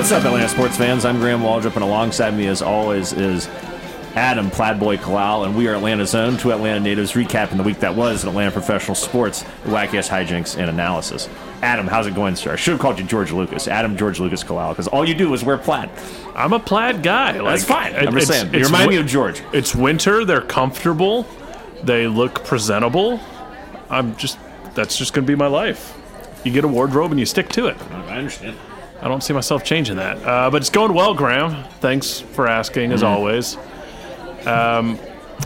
What's up, Atlanta sports fans? I'm Graham Waldrop, and alongside me, as always, is Adam Plaidboy Kalal, and we are Atlanta's own two Atlanta natives recapping the week that was in Atlanta professional sports, the wackiest hijinks and analysis. Adam, how's it going, sir? I should have called you George Lucas, Adam George Lucas Kalal, because all you do is wear plaid. I'm a plaid guy. That's Like, fine. I'm just saying. You remind me of George. It's winter. They're comfortable. They look presentable. I'm just. That's just going to be my life. You get a wardrobe and you stick to it. I understand. I don't see myself changing that. Uh, but it's going well, Graham. Thanks for asking, Mm-hmm. as always. Um,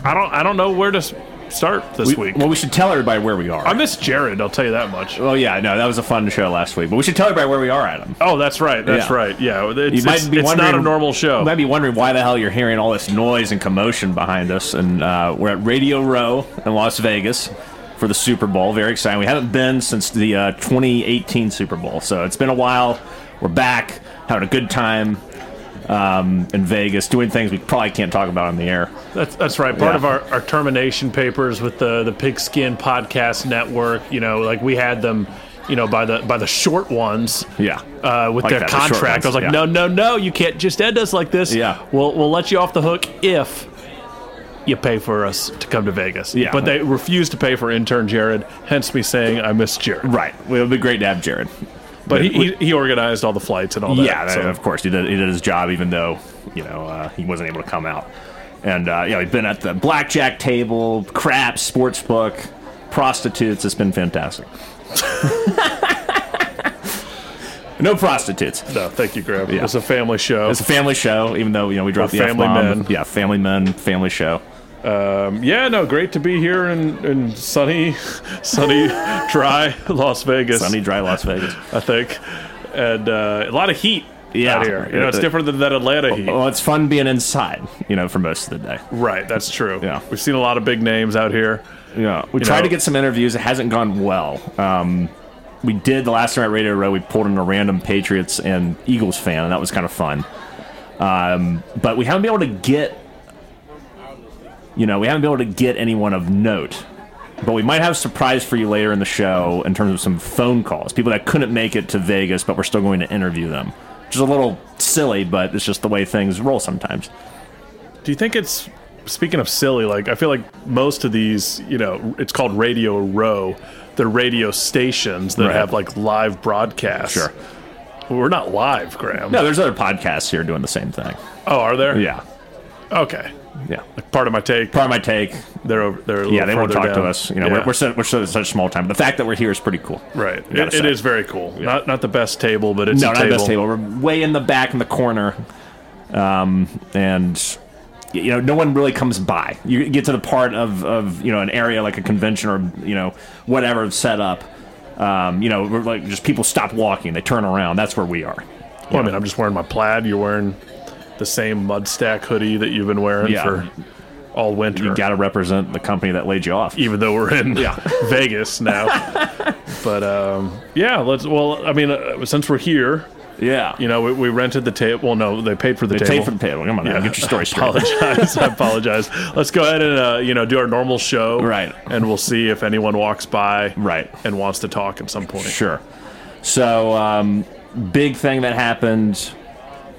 I don't. I don't know where to start this week. Well, we should tell everybody where we are. I miss Jared. I'll tell you that much. well, yeah, no, that was a fun show last week, but we should tell everybody where we are, Adam. Oh, that's right. That's Yeah. right. Yeah, it's, You might it's, be it's wondering, not a normal show. You might be wondering why the hell you're hearing all this noise and commotion behind us. And uh, we're at Radio Row in Las Vegas for the Super Bowl. Very exciting. We haven't been since the uh, 2018 Super Bowl, so it's been a while. We're back, having a good time um, in Vegas, doing things we probably can't talk about on the air. That's, that's right. Part Yeah. of our, our termination papers with the the Pigskin Podcast Network, you know, like we had them, you know, by the by the short ones. Yeah, Uh, with Like their that, the contract, I was like, yeah. no, no, no, you can't just end us like this. Yeah. we'll we'll let you off the hook if you pay for us to come to Vegas. Yeah. but they refused to pay for intern Jared. Hence me saying I miss Jared. right. Well, it would be great to have Jared. But he, he, he organized all the flights and all that. Yeah, so- of course he did. He did his job, even though you know uh, he wasn't able to come out. And uh, you know he's been at the blackjack table, craps, sports book, prostitutes. It's been fantastic. no prostitutes. no, thank you, Graham. Yeah. It's a family show. It's a family show, even though you know we dropped We're the family F-bomb. men. Yeah, family men, family show. Yeah, no, great to be here in, in sunny, sunny, dry Las Vegas. Sunny, dry Las Vegas. I think, and uh, a lot of heat Yeah. out here. You know, it's different than that Atlanta heat. Well, it's fun being inside, you know, for most of the day. Right, that's true. Yeah. we've seen a lot of big names out here. Yeah, we You tried know- to get some interviews. It hasn't gone well. Um, we did the last time at Radio Row. We pulled in a random Patriots and Eagles fan, and that was kind of fun. Um, but we haven't been able to get, you know, we haven't been able to get anyone of note. But we might have a surprise for you later in the show in terms of some phone calls. People that couldn't make it to Vegas, but we're still going to interview them. Which is a little silly, but it's just the way things roll sometimes. Do you think it's speaking of silly? Like, I feel like most of these, you know, it's called Radio Row. They're radio stations that Right. have like live broadcasts. Sure. We're not live, Graham. No, there's other podcasts here doing the same thing. Oh, are there? Yeah, Okay. Yeah. Part of my take. Part of my take They're over. They're a Yeah, they won't further talk to us. You know, Yeah. we're, we're, so, we're so, such small time. But the fact that we're here is pretty cool. Right. gotta It, it say. is very cool. Not not the best table, but it's No, a not table. the best table. We're way in the back in the corner, um, and you know, no one really comes by. You get to the part of, of you know an area like a convention or you know whatever set up. Um, you know, we're like just people stop walking, they turn around. That's where we are. Well, I mean, I'm just wearing my plaid. You're wearing the same mud stack hoodie that you've been wearing Yeah. for all winter. You got to represent the company that laid you off. even though we're in Yeah. Vegas now. but um, yeah, let's. Well, I mean, uh, since we're here, Yeah, you know, we, we rented the table. Well, no, they paid for the they table. paid for the table. Come on, now, get your story I straight. apologize. I apologize. Let's go ahead and uh, you know do our normal show, Right. And we'll see if anyone walks by, Right. and wants to talk at some point. Sure. So, um, big thing that happened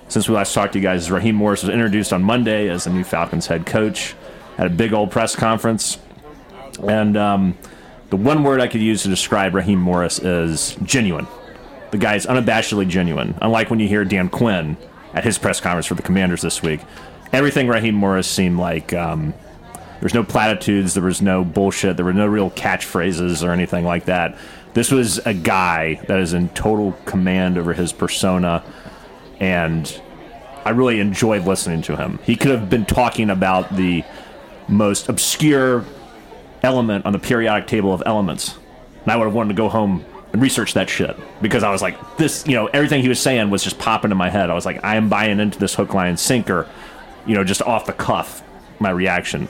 since we last talked to you guys Raheem Morris was introduced on Monday as the new Falcons head coach at a big old press conference. And um, the one word I could use to describe Raheem Morris is genuine. The guy is unabashedly genuine. Unlike when you hear Dan Quinn at his press conference for the Commanders this week, everything Raheem Morris seemed like um, there's no platitudes. There was no bullshit. There were no real catchphrases or anything like that. This was a guy that is in total command over his persona, and I really enjoyed listening to him. He could have been talking about the most obscure element on the periodic table of elements, and I would have wanted to go home and research that shit because I was like, this, you know, everything he was saying was just popping in my head. I was like, I am buying into this hook, line, sinker, you know, just off the cuff. My reaction.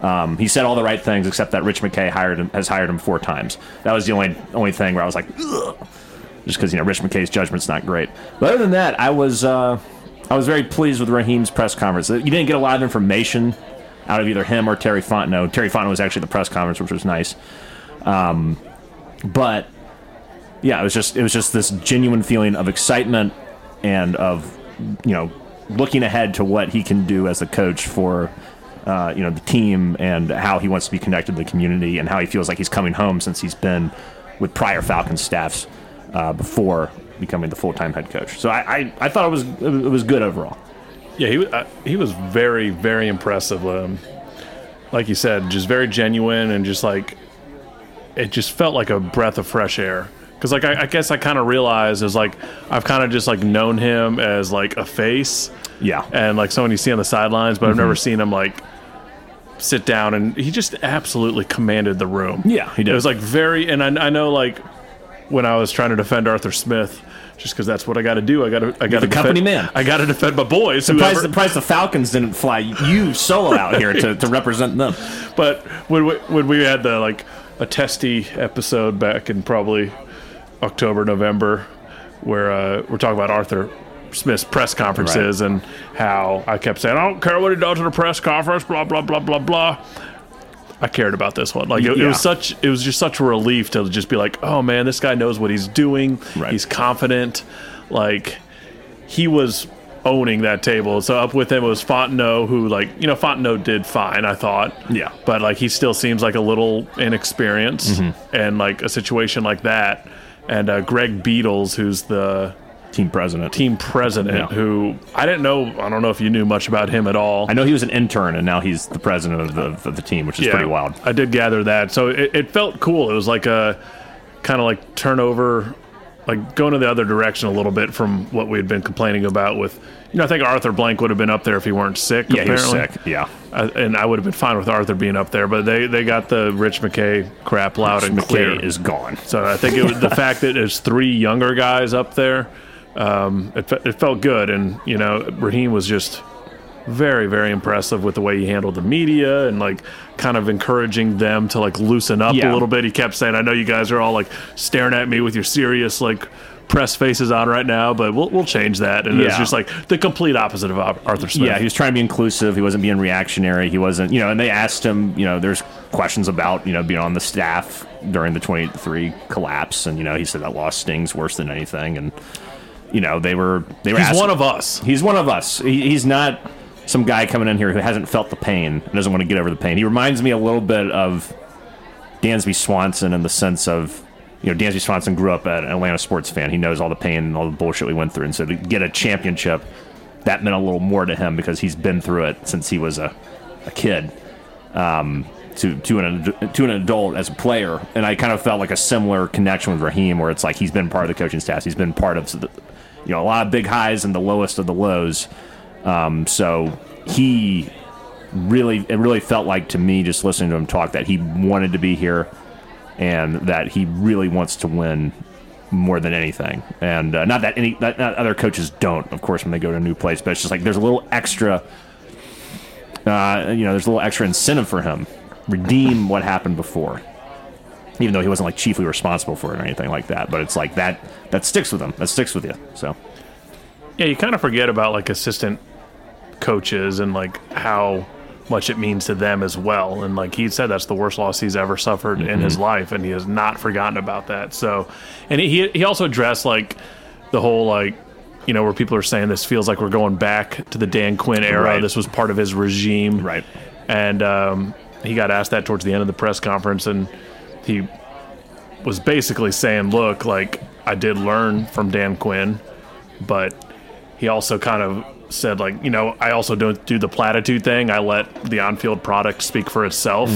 Um, he said all the right things except that Rich McKay hired him, has hired him four times. That was the only only thing where I was like, Ugh. Just because you know Rich McKay's judgment's not great. But other than that, I was uh, I was very pleased with Raheem's press conference. You didn't get a lot of information out of either him or Terry Fontenot. Terry Fontenot was actually at the press conference, which was nice. Um, but yeah, it was just it was just this genuine feeling of excitement and of you know looking ahead to what he can do as a coach for uh, you know the team and how he wants to be connected to the community and how he feels like he's coming home since he's been with prior Falcons staffs uh, before becoming the full time head coach. So I, I, I thought it was it was good overall. Yeah, he uh, he was very very impressive. Um, like you said, just very genuine and just like it just felt like a breath of fresh air. Because like I, I guess I kind of realized is like I've kind of just like known him as like a face Yeah, and like someone you see on the sidelines, but I've never seen him like sit down and he just absolutely commanded the room. Yeah, he did. It was like very, and I, I know like when I was trying to defend Arthur Smith, just because that's what I got to do. I got to, I got to company man. I got to defend my boys. Surprised, whoever- surprised the Falcons didn't fly you solo out here to, to represent them. But when we, when we had the like a testy episode back in probably October, November, where uh, we're talking about Arthur Smith's press conferences and how I kept saying, I don't care what he does at a press conference, blah blah blah blah blah. I cared about this one. Like it, it was such, it was just such a relief to just be like, oh man, this guy knows what he's doing. Right. He's confident. Like he was owning that table. So up with him was Fontenot, who like you know Fontenot did fine, I thought. Yeah. But like he still seems like a little inexperienced, Mm-hmm. and like a situation like that. And uh, Greg Beadles, who's the Team president. team president, Yeah. who I didn't know. I don't know if you knew much about him at all. I know he was an intern, and now he's the president of the, of the team, which is pretty wild. I did gather that. So it, it felt cool. It was like a kind of like turnover, like going in the other direction a little bit from what we had been complaining about with. You know, I think Arthur Blank would have been up there if he weren't sick. Yeah, he was apparently. sick. Yeah. Uh, and I would have been fine with Arthur being up there, but they, they got the Rich McKay crap loud and clear. McKay is gone. So I think it was the fact that there's three younger guys up there. Um, it, it felt good, and you know, Raheem was just very, very impressive with the way he handled the media and like kind of encouraging them to like loosen up Yeah. a little bit. He kept saying, "I know you guys are all like staring at me with your serious like." Press faces on right now, but we'll we'll change that. And it's Yeah. just like the complete opposite of Arthur Smith. Yeah, he was trying to be inclusive. He wasn't being reactionary. He wasn't, you know, and they asked him, you know, there's questions about, you know, being on the staff during the 23 collapse. And, you know, he said that loss stings worse than anything. And, you know, they were, they were he's asking- one of us. He's one of us. He, he's not some guy coming in here who hasn't felt the pain and doesn't want to get over the pain. He reminds me a little bit of Dansby Swanson in the sense of, you know, Dansby Swanson grew up an Atlanta sports fan. He knows all the pain and all the bullshit we went through. And so to get a championship, that meant a little more to him because he's been through it since he was a, a kid. Um, to to an to an adult as a player, and I kind of felt like a similar connection with Raheem, where it's like he's been part of the coaching staff, he's been part of the, you know a lot of big highs and the lowest of the lows. Um, so he really it really felt like to me just listening to him talk that he wanted to be here and that he really wants to win more than anything. And uh, not that any not, not other coaches don't, of course, when they go to a new place, but it's just like there's a little extra. Uh, you know, there's a little extra incentive for him. Redeem what happened before, even though he wasn't like chiefly responsible for it or anything like that. But it's like that that sticks with him. That sticks with you. So Yeah, you kind of forget about like assistant coaches and like how much it means to them as well. And like he said, that's the worst loss he's ever suffered in his life, and he has not forgotten about that. So, and he he also addressed like the whole like. You know, where people are saying this feels like we're going back to the Dan Quinn era. Right. This was part of his regime. Right. And um, he got asked that towards the end of the press conference, and he was basically saying, "Look, like I did learn from Dan Quinn, but he also kind of said, like, you know, I also don't do the platitude thing. I let the on-field product speak for itself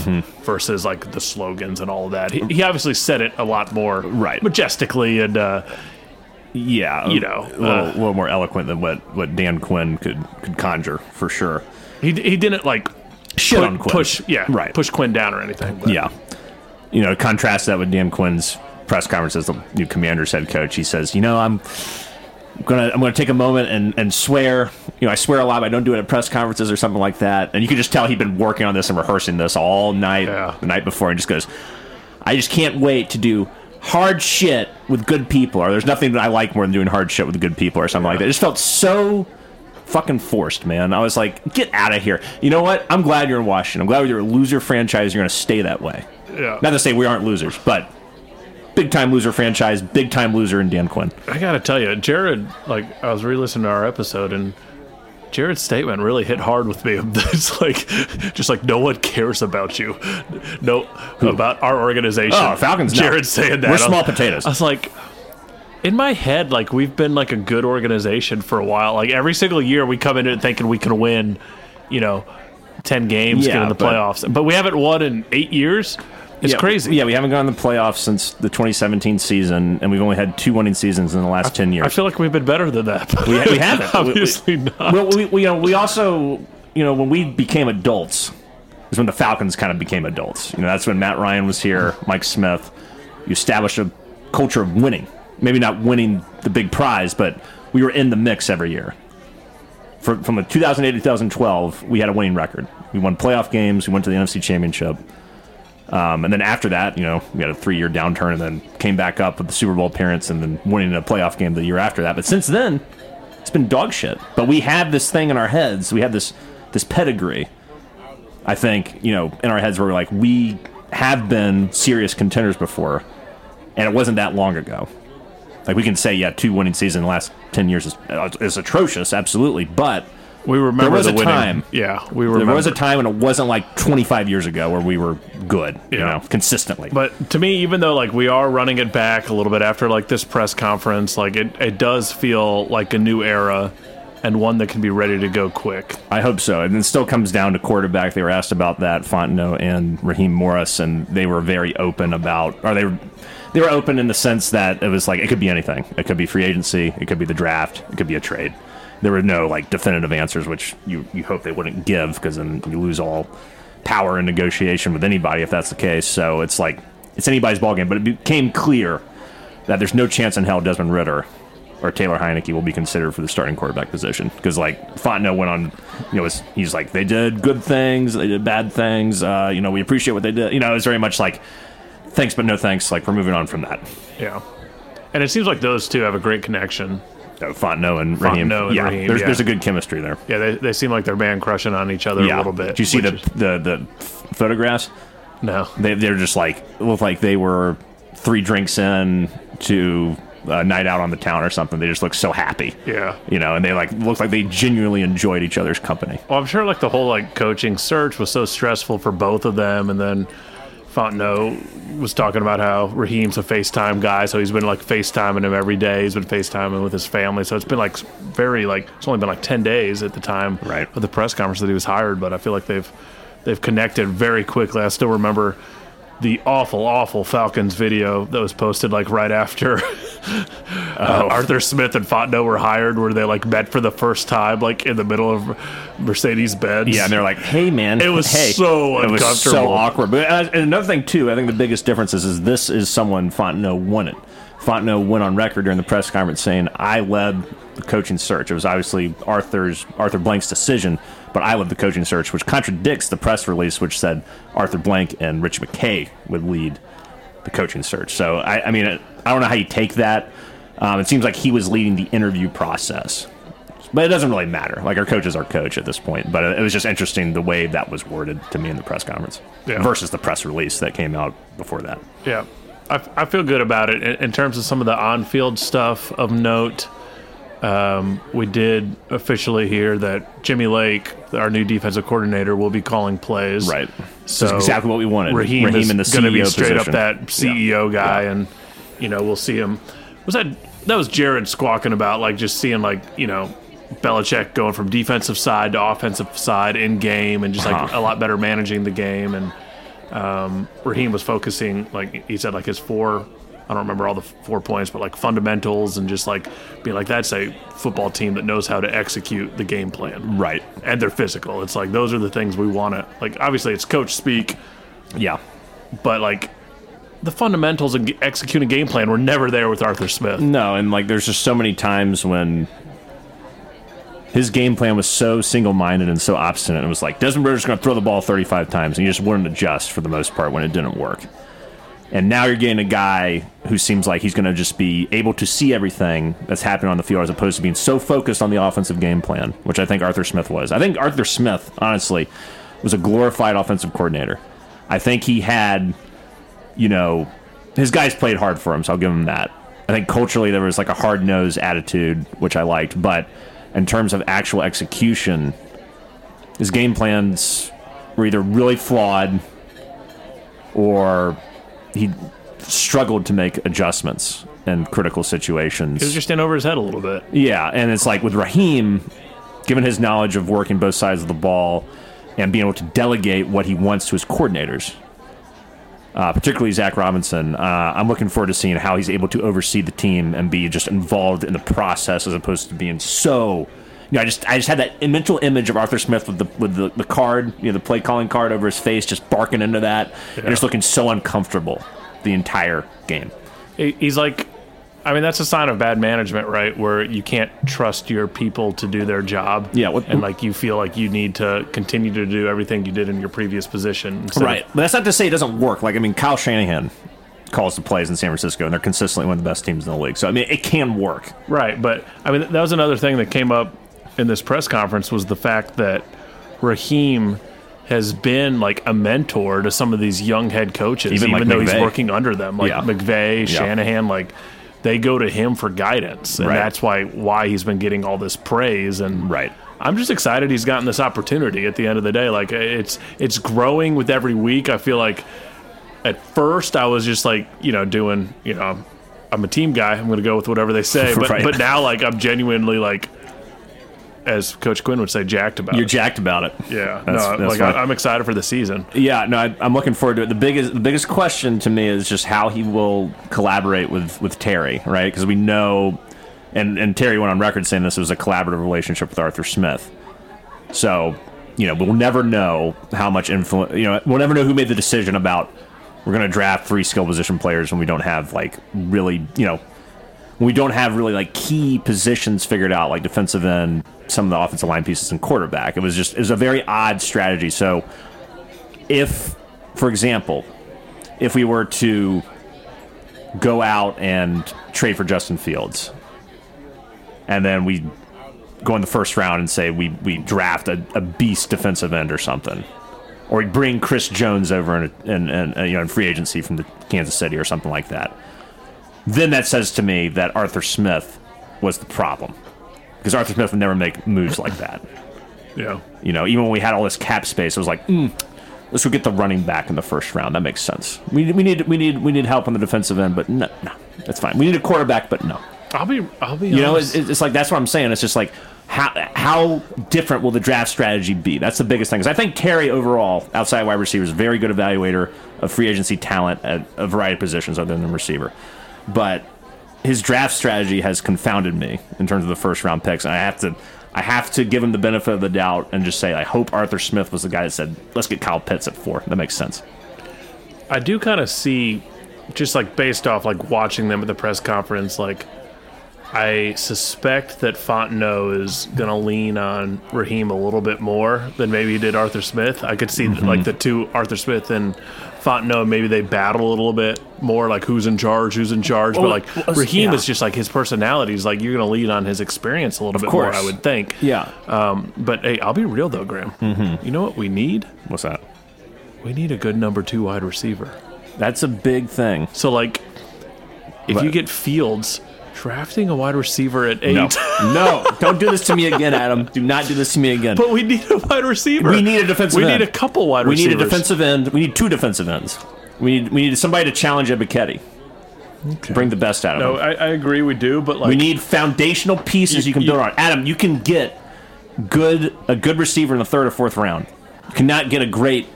versus like the slogans and all of that. He, he obviously said it a lot more Right. majestically and uh, yeah, You know, a little, uh, little more eloquent than what what Dan Quinn could could conjure for sure. he he didn't like Shit pu- on Quinn. push yeah Right. push Quinn down or anything. but- Yeah. You know, contrast that with Dan Quinn's press conference as the new commander's head coach. He says, you know, I'm gonna I'm gonna take a moment and, and swear. You know, I swear a lot, but I don't do it at press conferences or something like that. And you can just tell he'd been working on this and rehearsing this all night Yeah. the night before and just goes, I just can't wait to do hard shit with good people, or there's nothing that I like more than doing hard shit with good people or something like that. It just felt so fucking forced, man. I was like, get out of here. You know what? I'm glad you're in Washington. I'm glad you're a loser franchise. You're going to stay that way. Yeah. Not to say we aren't losers, but big time loser franchise, big time loser in Dan Quinn. I gotta tell you, Jared. Like I was re-listening to our episode, and Jared's statement really hit hard with me. It's like, just like no one cares about you, no about our organization. Oh, Falcons, no. Jared saying that We're small potatoes. I was like, in my head, like we've been like a good organization for a while. Like every single year, we come into it thinking we can win, you know, ten games, get in the but- playoffs, but we haven't won in eight years. It's yeah, crazy. Yeah, we haven't gone to the playoffs since the 2017 season, and we've only had two winning seasons in the last 10 years. I feel like we've been better than that. we, we haven't. We- we- Obviously not. Well, we, we, you know, we also, you know, when we became adults, is when the Falcons kind of became adults. You know, that's when Matt Ryan was here, Mike Smith. You established a culture of winning. Maybe not winning the big prize, but we were in the mix every year. From, from the 2008 to 2012, we had a winning record. We won playoff games. We went to the NFC Championship. Um, and then after that, you know, we had a three year downturn and then came back up with the Super Bowl appearance and then winning a playoff game the year after that. But since then, it's been dog shit. But we have this thing in our heads. We have this this pedigree. I think you know in our heads where we're like we have been serious contenders before, and it wasn't that long ago. Like we can say, yeah, two winning seasons in the last ten years is, uh, is atrocious, absolutely. But We remember there was the a winning. time. Yeah, we remember. there was a time when it wasn't like 25 years ago where we were good, you know, consistently. But to me, even though like we are running it back a little bit after like this press conference, like it, it does feel like a new era and one that can be ready to go quick. I hope so. And it still comes down to quarterback. They were asked about that, Fontenot and Raheem Morris, and they were very open about, or they they were open in the sense that it was like it could be anything. It could be free agency. It could be the draft. It could be a trade. There were no like definitive answers, which you you hope they wouldn't give because then you lose all power in negotiation with anybody if that's the case. So it's like it's anybody's ballgame. But it became clear that there's no chance in hell Desmond Ridder or Taylor Heinicke will be considered for the starting quarterback position because like Fontenot went on, you know, was, he's like they did good things, they did bad things. Uh, you know, we appreciate what they did. You know, it was very much like thanks but no thanks. Like we're moving on from that. Yeah. And it seems like those two have a great connection. Uh, Fontenot and Raheem. Fontenot and yeah, Raheem, there's yeah. there's a good chemistry there. Yeah, they, they seem like they're man crushing on each other yeah, a little bit. Do you see the, is- the the photographs? no. They they're just like look like they were three drinks in to a night out on the town or something. They just look so happy. Yeah. You know, and they like look like they genuinely enjoyed each other's company. Well, I'm sure like the whole like coaching search was so stressful for both of them, and then Fontenot was talking about how Raheem's a FaceTime guy, so he's been like FaceTiming him every day. He's been FaceTiming with his family, so it's been like very like it's only been like ten days at the time Right. of the press conference that he was hired, but I feel like they've they've connected very quickly. I still remember the awful, awful Falcons video that was posted like right after uh, Arthur Smith and Fontenot were hired, where they like met for the first time, like in the middle of Mercedes Benz. Yeah, and they're like, "Hey, man, It was hey. so it was so awkward." But uh, and another thing too, I think the biggest difference is, is this is someone Fontenot wanted. Fontenot went on record during the press conference saying, "I led the coaching search." It was obviously Arthur's Arthur Blank's decision, but I led the coaching search, which contradicts the press release, which said Arthur Blank and Rich McKay would lead the coaching search. So I, I mean, I don't know how you take that. Um, it seems like he was leading the interview process. But it doesn't really matter. Like our coach is our coach at this point. But it was just interesting the way that was worded to me in the press conference Yeah. versus the press release that came out before that. Yeah, I, I feel good about it in, in terms of some of the on-field stuff of note. Um, we did officially hear that Jimmy Lake, our new defensive coordinator, will be calling plays. Right. So That's exactly what we wanted. Raheem, Raheem is in the going to be straight position. up that CEO guy, Yeah. and you know we'll see him. Was that that was Jared squawking about like just seeing like you know Belichick going from defensive side to offensive side in game, and just like Uh-huh. a lot better managing the game. And um, Raheem was focusing like he said like his four. I don't remember all the four points, but like fundamentals and just like being like that's a football team that knows how to execute the game plan Right. and they're physical. It's like those are the things we want to like. Obviously, it's coach speak, Yeah. but like the fundamentals of executing game plan were never there with Arthur Smith. No, and like there's just so many times when his game plan was so single minded and so obstinate. It was like Desmond Ridder's going to throw the ball 35 times, and he just wouldn't adjust for the most part when it didn't work. And now you're getting a guy who seems like he's going to just be able to see everything that's happening on the field as opposed to being so focused on the offensive game plan, which I think Arthur Smith was. I think Arthur Smith, honestly, was a glorified offensive coordinator. I think he had, you know, his guys played hard for him, so I'll give him that. I think culturally there was like a hard nosed attitude, which I liked, but in terms of actual execution, his game plans were either really flawed or he struggled to make adjustments in critical situations. He was just in over his head a little bit. Yeah, and it's like with Raheem, given his knowledge of working both sides of the ball and being able to delegate what he wants to his coordinators, uh, particularly Zach Robinson, uh, I'm looking forward to seeing how he's able to oversee the team and be just involved in the process as opposed to being so. You know, I just I just had that mental image of Arthur Smith with the with the, the card, you know, the play calling card over his face, just barking into that, and just looking so uncomfortable the entire game. He's like, I mean, that's a sign of bad management, right? Where you can't trust your people to do their job. Yeah, what- and like you feel like you need to continue to do everything you did in your previous position. instead of- Right. But that's not to say it doesn't work. Like, I mean, Kyle Shanahan calls the plays in San Francisco, and they're consistently one of the best teams in the league. So, I mean, it can work. Right, but I mean that was another thing that came up in this press conference was the fact that Raheem has been like a mentor to some of these young head coaches, Even, even, like, though he's working under them, like Yeah. McVay, Shanahan, like they go to him for guidance, and Right. that's why why he's been getting all this praise. And Right. I'm just excited he's gotten this opportunity. At the end of the day, like it's it's growing with every week. I feel like at first I was just like you know doing you know I'm a team guy. I'm going to go with whatever they say. But Right. but now like I'm genuinely like, as Coach Quinn would say, jacked about You're it. jacked about it. yeah, That's- no, that's like. I, I'm excited for the season. Yeah, no, I, I'm looking forward to it. The biggest, the biggest question to me is just how he will collaborate with with Terry, right? Because we know, and and Terry went on record saying this was a collaborative relationship with Arthur Smith. So, you know, we'll never know how much influence. You know, we'll never know who made the decision about we're going to draft three skill position players when we don't have like really, you know, we don't have really like key positions figured out, like defensive end, some of the offensive line pieces, and quarterback. It was just it was a very odd strategy. So, if, for example, if we were to go out and trade for Justin Fields, and then we go in the first round and say we, we draft a, a beast defensive end or something, or we bring Chris Jones over in, in, in, uh, you know in free agency from the Kansas City or something like that, then that says to me that Arthur Smith was the problem because Arthur Smith would never make moves like that. Yeah, You know, even when we had all this cap space, it was like, mm, let's go get the running back in the first round. That makes sense. We, we need we need we need help on the defensive end, but no, no, that's fine. We need a quarterback, but no. I'll be I'll be You know, it's, it's like that's what I'm saying. It's just like how how different will the draft strategy be? That's the biggest thing. Because I think Terry overall, outside wide receiver, is a very good evaluator of free agency talent at a variety of positions other than receiver. But his draft strategy has confounded me in terms of the first round picks, and I have to. I have to give him the benefit of the doubt and just say I hope Arthur Smith was the guy that said, "Let's get Kyle Pitts at four. That makes sense. I do kind of see, just like based off like watching them at the press conference, like I suspect that Fontenot is going to lean on Raheem a little bit more than maybe he did Arthur Smith. I could see Mm-hmm. like the two Arthur Smith and Fontenot maybe they battle a little bit more, like who's in charge, who's in charge. but like well, Raheem yeah. is just like his personality is like you're going to lean on his experience a little bit more. I would think. Yeah. Um, but hey, I'll be real though, Graham. Mm-hmm. You know what we need? What's that? We need a good number two wide receiver. That's a big thing. So like, if But- you get Fields, drafting a wide receiver at eight. No, no, don't do this to me again, Adam. Do not do this to me again. But we need a wide receiver. We need a defensive We end. need a couple wide receivers. we receivers. need a defensive end. We need two defensive ends. We need we need somebody to challenge Ebiketie. Bring the best out of No, him. I, I agree. We do, but like we need foundational pieces you, You- can you- build on. Adam, you can get good a good receiver in the third or fourth round. You cannot get a great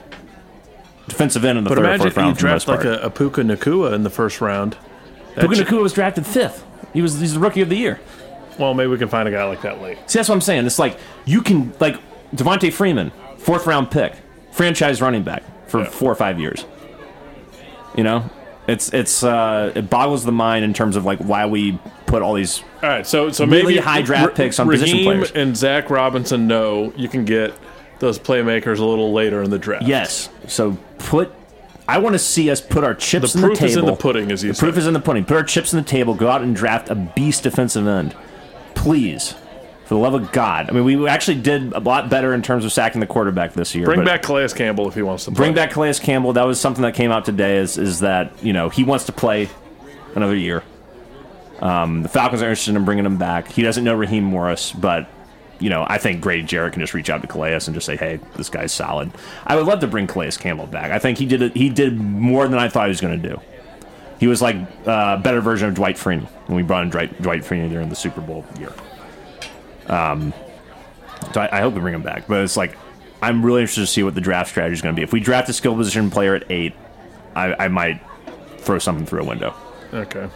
defensive end in the But third or imagine fourth you round. for the most draft like a, a Puka Nacua in the first round. That Puka Nacua was drafted fifth. He was he's the rookie of the year. well, maybe we can find a guy like that late. See, that's what I'm saying. It's like you can like Devonta Freeman, fourth round pick, franchise running back for Yeah. four or five years. You know, it's it's uh, it boggles the mind in terms of like why we put all these. All right, so so Really maybe high draft Ra- picks on position players. and Zach Robinson know you can get those playmakers a little later in the draft. Yes, so put. I want to see us put our the chips in the table. The proof is in the pudding, as you The proof is in the pudding. Put our chips in the table. Go out and draft a beast defensive end, please, For the love of God. I mean, we actually did a lot better in terms of sacking the quarterback this year. Bring back Calais Campbell if he wants to. Play. bring back Calais Campbell. That was something that came out today is, is that, you know, he wants to play another year. Um, the Falcons are interested in bringing him back. He doesn't know Raheem Morris, but you know, I think Grady Jarrett can just reach out to Calais and just say, "Hey, this guy's solid." I would love to bring Calais Campbell back. I think he did it, he did more than I thought he was going to do. He was like a better version of Dwight Freeney when we brought in Dwight, Dwight Freeney during the Super Bowl year. Um, so I, I hope we bring him back, but it's like I'm really interested to see what the draft strategy is going to be. If we draft a skill position player at eight, I, I might throw something through a window. Okay.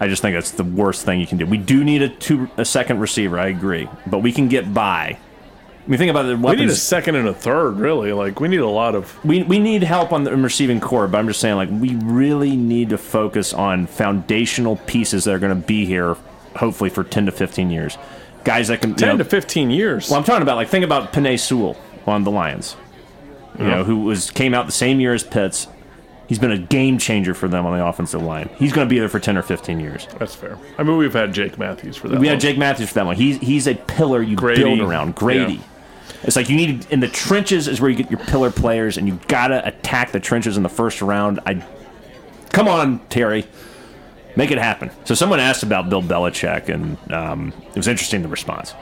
I just think that's the worst thing you can do. We do need a two a second receiver. I agree, but we can get by. I mean, think about the We need a second and a third, really. Like we need a lot of. we, we need help on the receiving core, but I'm just saying, like, we really need to focus on foundational pieces that are going to be here, hopefully, for 10 to 15 years. Guys that can. you Ten know- to fifteen years. well, I'm talking about, like, think about Penei Sewell on the Lions, you know, who was came out the same year as Pitts. He's been a game changer for them on the offensive line. He's going to be there for 10 or 15 years. That's fair. I mean, we've had Jake Matthews for that. We long. had Jake Matthews for that one. He's he's a pillar you Grady. build around. Grady. Yeah. It's like you need in the trenches is where you get your pillar players, and you gotta attack the trenches in the first round. I come on, Terry, make it happen. So someone asked about Bill Belichick, and um, it was interesting the response.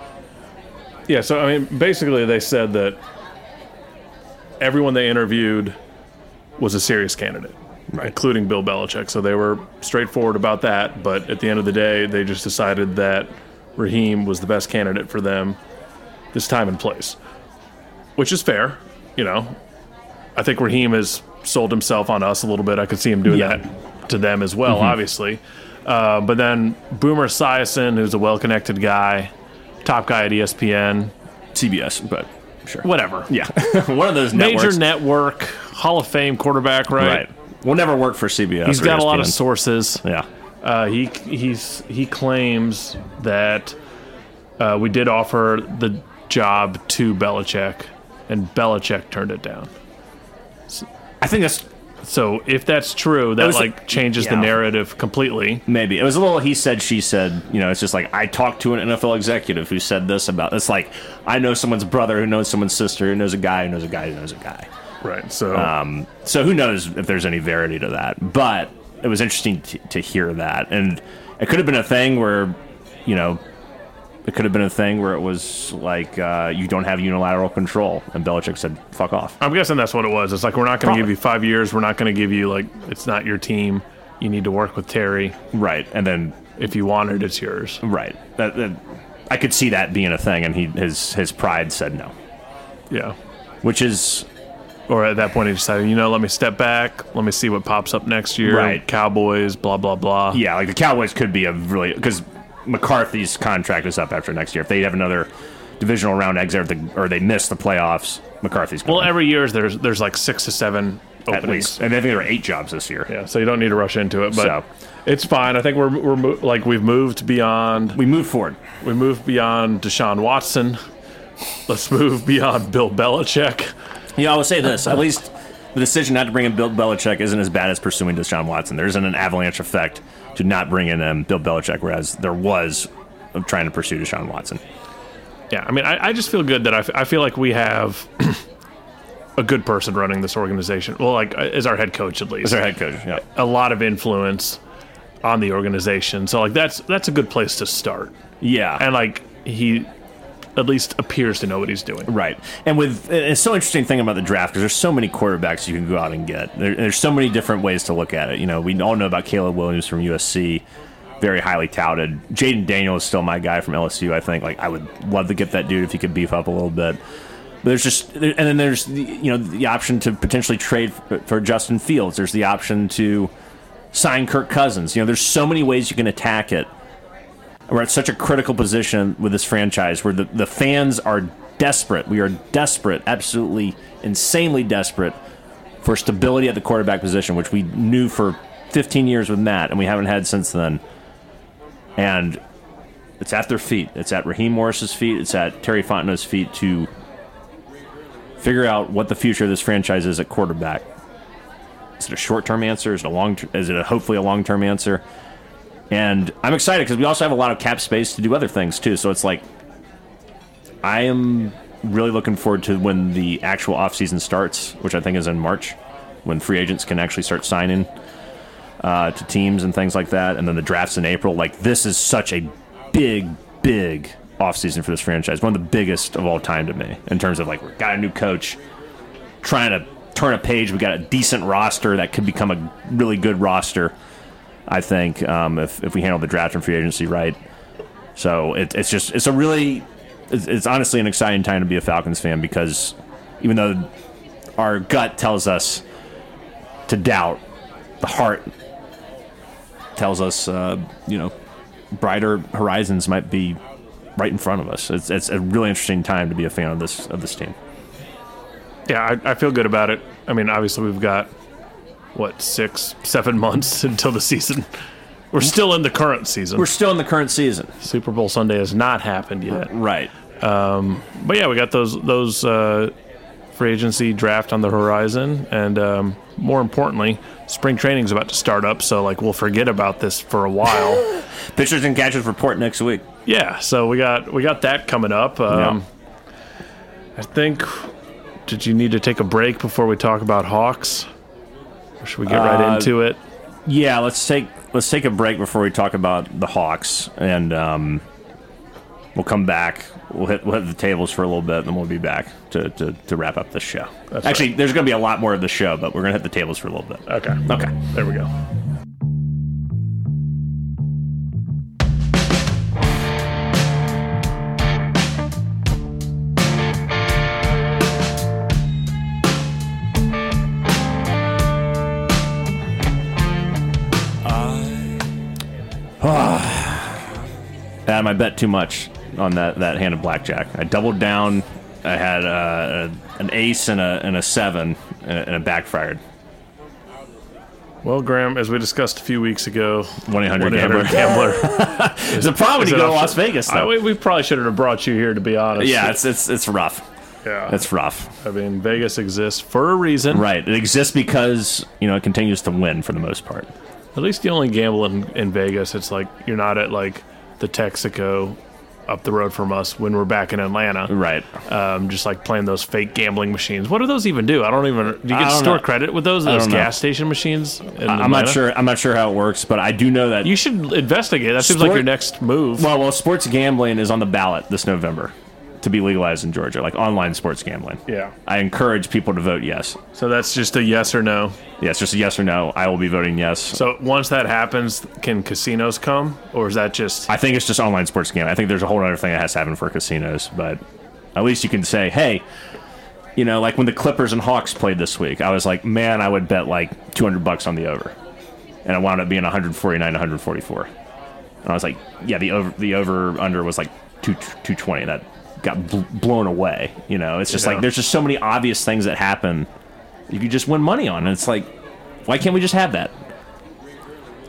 Yeah, so I mean, basically, they said that everyone they interviewed was a serious candidate, Right. including Bill Belichick. So they were straightforward about that. But at the end of the day, they just decided that Raheem was the best candidate for them this time and place, which is fair. You know, I think Raheem has sold himself on us a little bit. I could see him doing Yeah. that to them as well, obviously. Uh, but then Boomer Esiason, who's a well-connected guy, top guy at ESPN, CBS, but sure, whatever. yeah, one of those Major networks. network, Hall of Fame quarterback, right? right? Will never work for CBS. He's got a lot of sources. yeah. Uh, he he's he claims that uh, we did offer the job to Belichick, and Belichick turned it down. I think that's So if that's true, that was like changes the narrative completely. Maybe it was a little he said she said. You know, it's just like I talked to an NFL executive who said this about. It's like I know someone's brother who knows someone's sister who knows a guy who knows a guy who knows a guy. Right. So Um, so who knows if there's any verity to that? But it was interesting to, to hear that, and it could have been a thing where, you know, it could have been a thing where it was like uh, you don't have unilateral control, and Belichick said, "Fuck off." I'm guessing that's what it was. It's like we're not going to give you five years. We're not going to give you like it's not your team. You need to work with Terry. Right, and then If you want it, it's yours. right, that, that, I could see that being a thing, and he his his pride said no, Yeah. which is Or at that point, he decided, you know, let me step back. Let me see what pops up next year. Right. Cowboys, blah blah blah. yeah, like the Cowboys could be a really because McCarthy's contract is up after next year. If they have another divisional round exit or, or they miss the playoffs, McCarthy's Well, every year there's there's like six to seven openings. at least, and I think there are eight jobs this year. Yeah, so you don't need to rush into it, but So. it's fine. I think we're we're mo- like we've moved beyond We moved forward. we moved beyond Deshaun Watson. Let's move beyond Bill Belichick. Yeah, I will say this: at least the decision not to bring in Bill Belichick isn't as bad as pursuing Deshaun Watson. There isn't an avalanche effect to not bring in um, Bill Belichick, whereas there was of trying to pursue Deshaun Watson. Yeah, I mean, I, I just feel good that I, f- I feel like we have a good person running this organization. Well, like uh, as our head coach at least, As our head coach, yeah. a lot of influence on the organization. So like that's that's a good place to start. Yeah, And like he at least appears to know what he's doing. Right. And with it's so interesting thing about the draft because there's so many quarterbacks you can go out and get. There, there's so many different ways to look at it. You know, we all know about Caleb Williams from USC, very highly touted. Jayden Daniel is still my guy from LSU. I think like I would love to get that dude if he could beef up a little bit. But there's just and then there's the, you know the option to potentially trade for, for Justin Fields. There's the option to sign Kirk Cousins. You know, there's so many ways you can attack it we're at such a critical position with this franchise where the, the fans are desperate. We are desperate, absolutely insanely desperate for stability at the quarterback position, which we knew for 15 years with Matt, and we haven't had since then. And it's at their feet. It's at Raheem Morris's feet. It's at Terry Fontenot's feet to figure out what the future of this franchise is at quarterback. Is it a short-term answer? Is it a long? Is it a, hopefully a long-term answer? And I'm excited because we also have a lot of cap space to do other things too. So it's like I am really looking forward to when the actual offseason starts, which I think is in March, when free agents can actually start signing uh, to teams and things like that, and then the drafts in April. Like this is such a big, big offseason for this franchise, one of the biggest of all time to me in terms of like we got a new coach, trying to turn a page. We got a decent roster that could become a really good roster. I think um, if if we handle the draft and free agency right. So it, it's just it's a really it's, it's honestly an exciting time to be a Falcons fan because even though our gut tells us to doubt, the heart tells us uh, you know brighter horizons might be right in front of us. It's, it's a really interesting time to be a fan of this of this team. Yeah, I, I feel good about it. I mean, obviously we've got what six, seven months until the season. We're still in the current season. We're still in the current season, Super Bowl Sunday has not happened yet. right? But yeah, we got those those uh, free agency draft on the horizon, and um, more importantly, spring training's about to start up. So like we'll forget about this for a while. Pitchers and catchers report next week. yeah, so we got we got that coming up. Um, I think. Did you need to take a break before we talk about Hawks? Or should we get right Uh, into it? Yeah, let's take let's take a break before we talk about the Hawks, and um, we'll come back. We'll hit we'll hit the tables for a little bit, and then we'll be back to, to, to wrap up the show. That's Actually, there's going to be a lot more of the show, but we're going to hit the tables for a little bit. Okay. Okay. There we go. Adam, I bet too much on that, that hand of blackjack. I doubled down. I had uh, a, an ace and a, and a seven, and it, and it backfired. Well, Graham, as we discussed a few weeks ago, 1-800 1-800 Gambler. Gambler. It's a problem when you go to Las Vegas, I, though. we, we probably shouldn't have brought you here, to be honest. yeah, it's, it's, it's rough. yeah. It's rough. I mean, Vegas exists for a reason. Right. It exists because, you know, it continues to win for the most part. At least you only gamble in, in Vegas. It's like you're not at like the Texaco up the road from us when we're back in Atlanta. Right. Um, just like playing those fake gambling machines. What do those even do? I don't even. Do you get store know. credit with those? Those don't know. gas station machines? in I'm not sure. I'm not sure how it works, but I do know that. You should investigate. That seems like your next move. well, well, sports gambling is on the ballot this November to be legalized in Georgia, like online sports gambling. yeah. I encourage people to vote yes. So that's just a yes or no. Yes, just a yes or no. I will be voting yes. So once that happens, can casinos come, or is that just? I think it's just online sports gambling. I think there's a whole other thing that has to happen for casinos, but at least you can say, hey, you know, like when the Clippers and Hawks played this week, I was like, man, I would bet like 200 bucks on the over, and it wound up being 149, 144, and I was like, yeah, the over the over under was like two 220. That got bl- blown away. You know, it's just Yeah. like there's just so many obvious things that happen. You could just win money on, and it's like, why can't we just have that?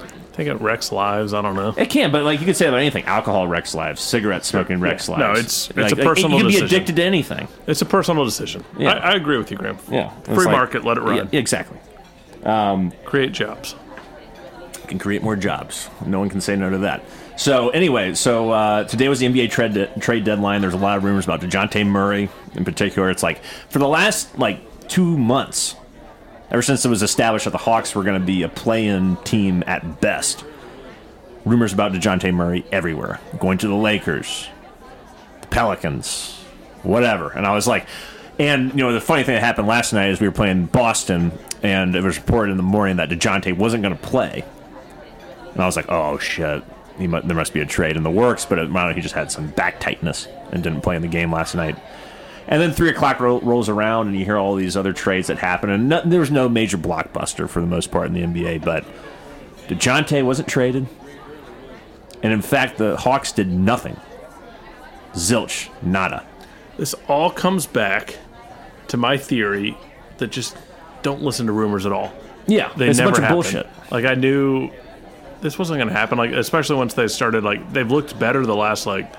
I think it wrecks lives. I don't know. It can, but like you could say about anything. Alcohol wrecks lives. Cigarette smoking wrecks Yeah. lives. No, it's- it's Like- a like, personal You can be addicted to anything. It's a personal decision. Yeah. I, I agree with you, Graham. Yeah, Free like- market, let it run. Yeah, exactly. Create jobs. Can create more jobs. No one can say no to that. So anyway, so uh, today was the NBA trade de- trade deadline. There's a lot of rumors about Dejounte Murray in particular. It's like for the last like two months, ever since it was established that the Hawks were going to be a play-in team at best. Rumors about Dejounte Murray everywhere, going to the Lakers, the Pelicans, whatever. And I was like, and you know, the funny thing that happened last night is we were playing Boston, and it was reported in the morning that Dejounte wasn't going to play. And I was like, oh shit, he mu- there must be a trade in the works. But it, I know, he just had some back tightness and didn't play in the game last night. And then three o'clock ro- rolls around, and you hear all these other trades that happen, and no, there was no major blockbuster for the most part in the NBA. But Dejounte wasn't traded, and in fact, the Hawks did nothing. Zilch, nada. This all comes back to my theory that just don't listen to rumors at all. Yeah, They it's a never bunch of bullshit. Like I knew this wasn't going to happen. Like especially once they started. Like they've looked better the last like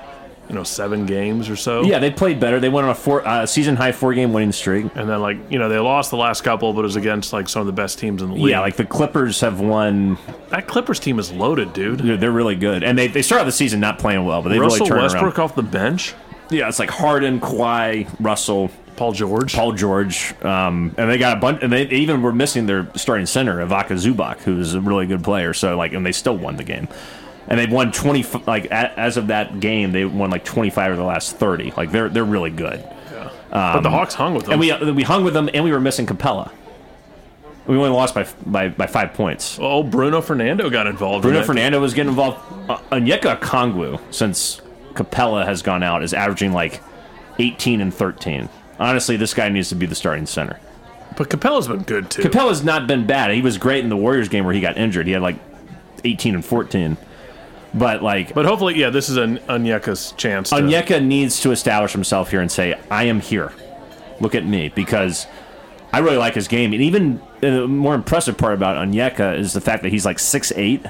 you know seven games or so. Yeah, they played better. They went on a four, uh, season high four game winning streak. And then like you know they lost the last couple, but it was against like some of the best teams in the league. Yeah, like the Clippers have won. that Clippers team is loaded, dude. They're, they're really good, and they they started the season not playing well, but they Russell really turned around. Russell Westbrook around. off the bench. Yeah, it's like Harden, Kawhi, Russell, Paul George. Paul George, um, and they got a bunch, and they, they even were missing their starting center, Ivica Zubac, who's a really good player. So like, and they still won the game, and they've won twenty. Like a- as of that game, they won like twenty five of the last thirty. Like they're they're really good. but the Hawks hung with them. And we we hung with them, and we were missing Capela. We only lost by by, by five points. oh, Bruno Fernando got involved. Bruno that. Fernando was getting involved. Uh, Onyeka Okongwu, since Capela has gone out, is averaging like eighteen and thirteen. Honestly, this guy needs to be the starting center. But Capela's been good too. Capela's not been bad. He was great in the Warriors game where he got injured. He had like 18 and 14. But like but hopefully, yeah, this is an Onyeka's chance. To, Onyeka needs to establish himself here and say, "I am here. Look at me." Because I really like his game, and even uh, the more impressive part about Onyeka is the fact that he's like six eight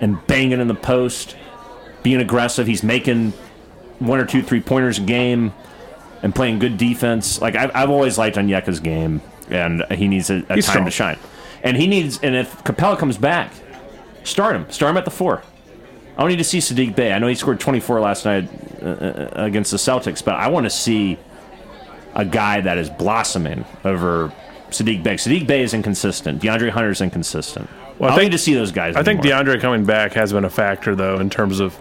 and banging in the post, being aggressive. He's making one or two three pointers a game and playing good defense. Like I've, I've always liked Onyeka's game, and he needs a, a time strong. to shine. And he needs, and if Capela comes back, start him. Start him at the four. I don't need to see Sadiq Bey. I know he scored 24 last night uh, uh, against the Celtics, but I want to see a guy that is blossoming over Sadiq Bey. Sadiq Bey is inconsistent. DeAndre Hunter is inconsistent. Well, I think- need to see those guys. I think. DeAndre coming back has been a factor though in terms of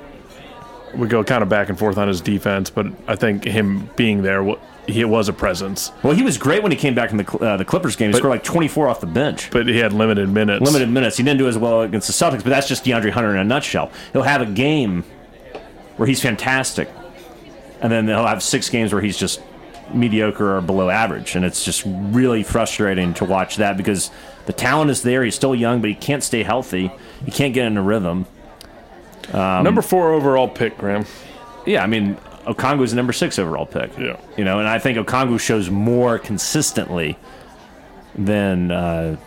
we go kind of back and forth on his defense, but I think him being there, he was a presence. Well, he was great when he came back in the uh, the Clippers game. He scored like 24 off the bench. But he had limited minutes. limited minutes. He didn't do as well against the Celtics, but that's just DeAndre Hunter in a nutshell. He'll have a game where he's fantastic, and then he'll have six games where he's just mediocre or below average, and it's just really frustrating to watch that because the talent is there. He's still young, but he can't stay healthy. He can't get in a rhythm. Number four overall pick, Graham. Yeah, I mean, Okongwu's the number six overall pick. Yeah. you know, and I think Okongwu shows more consistently than uh,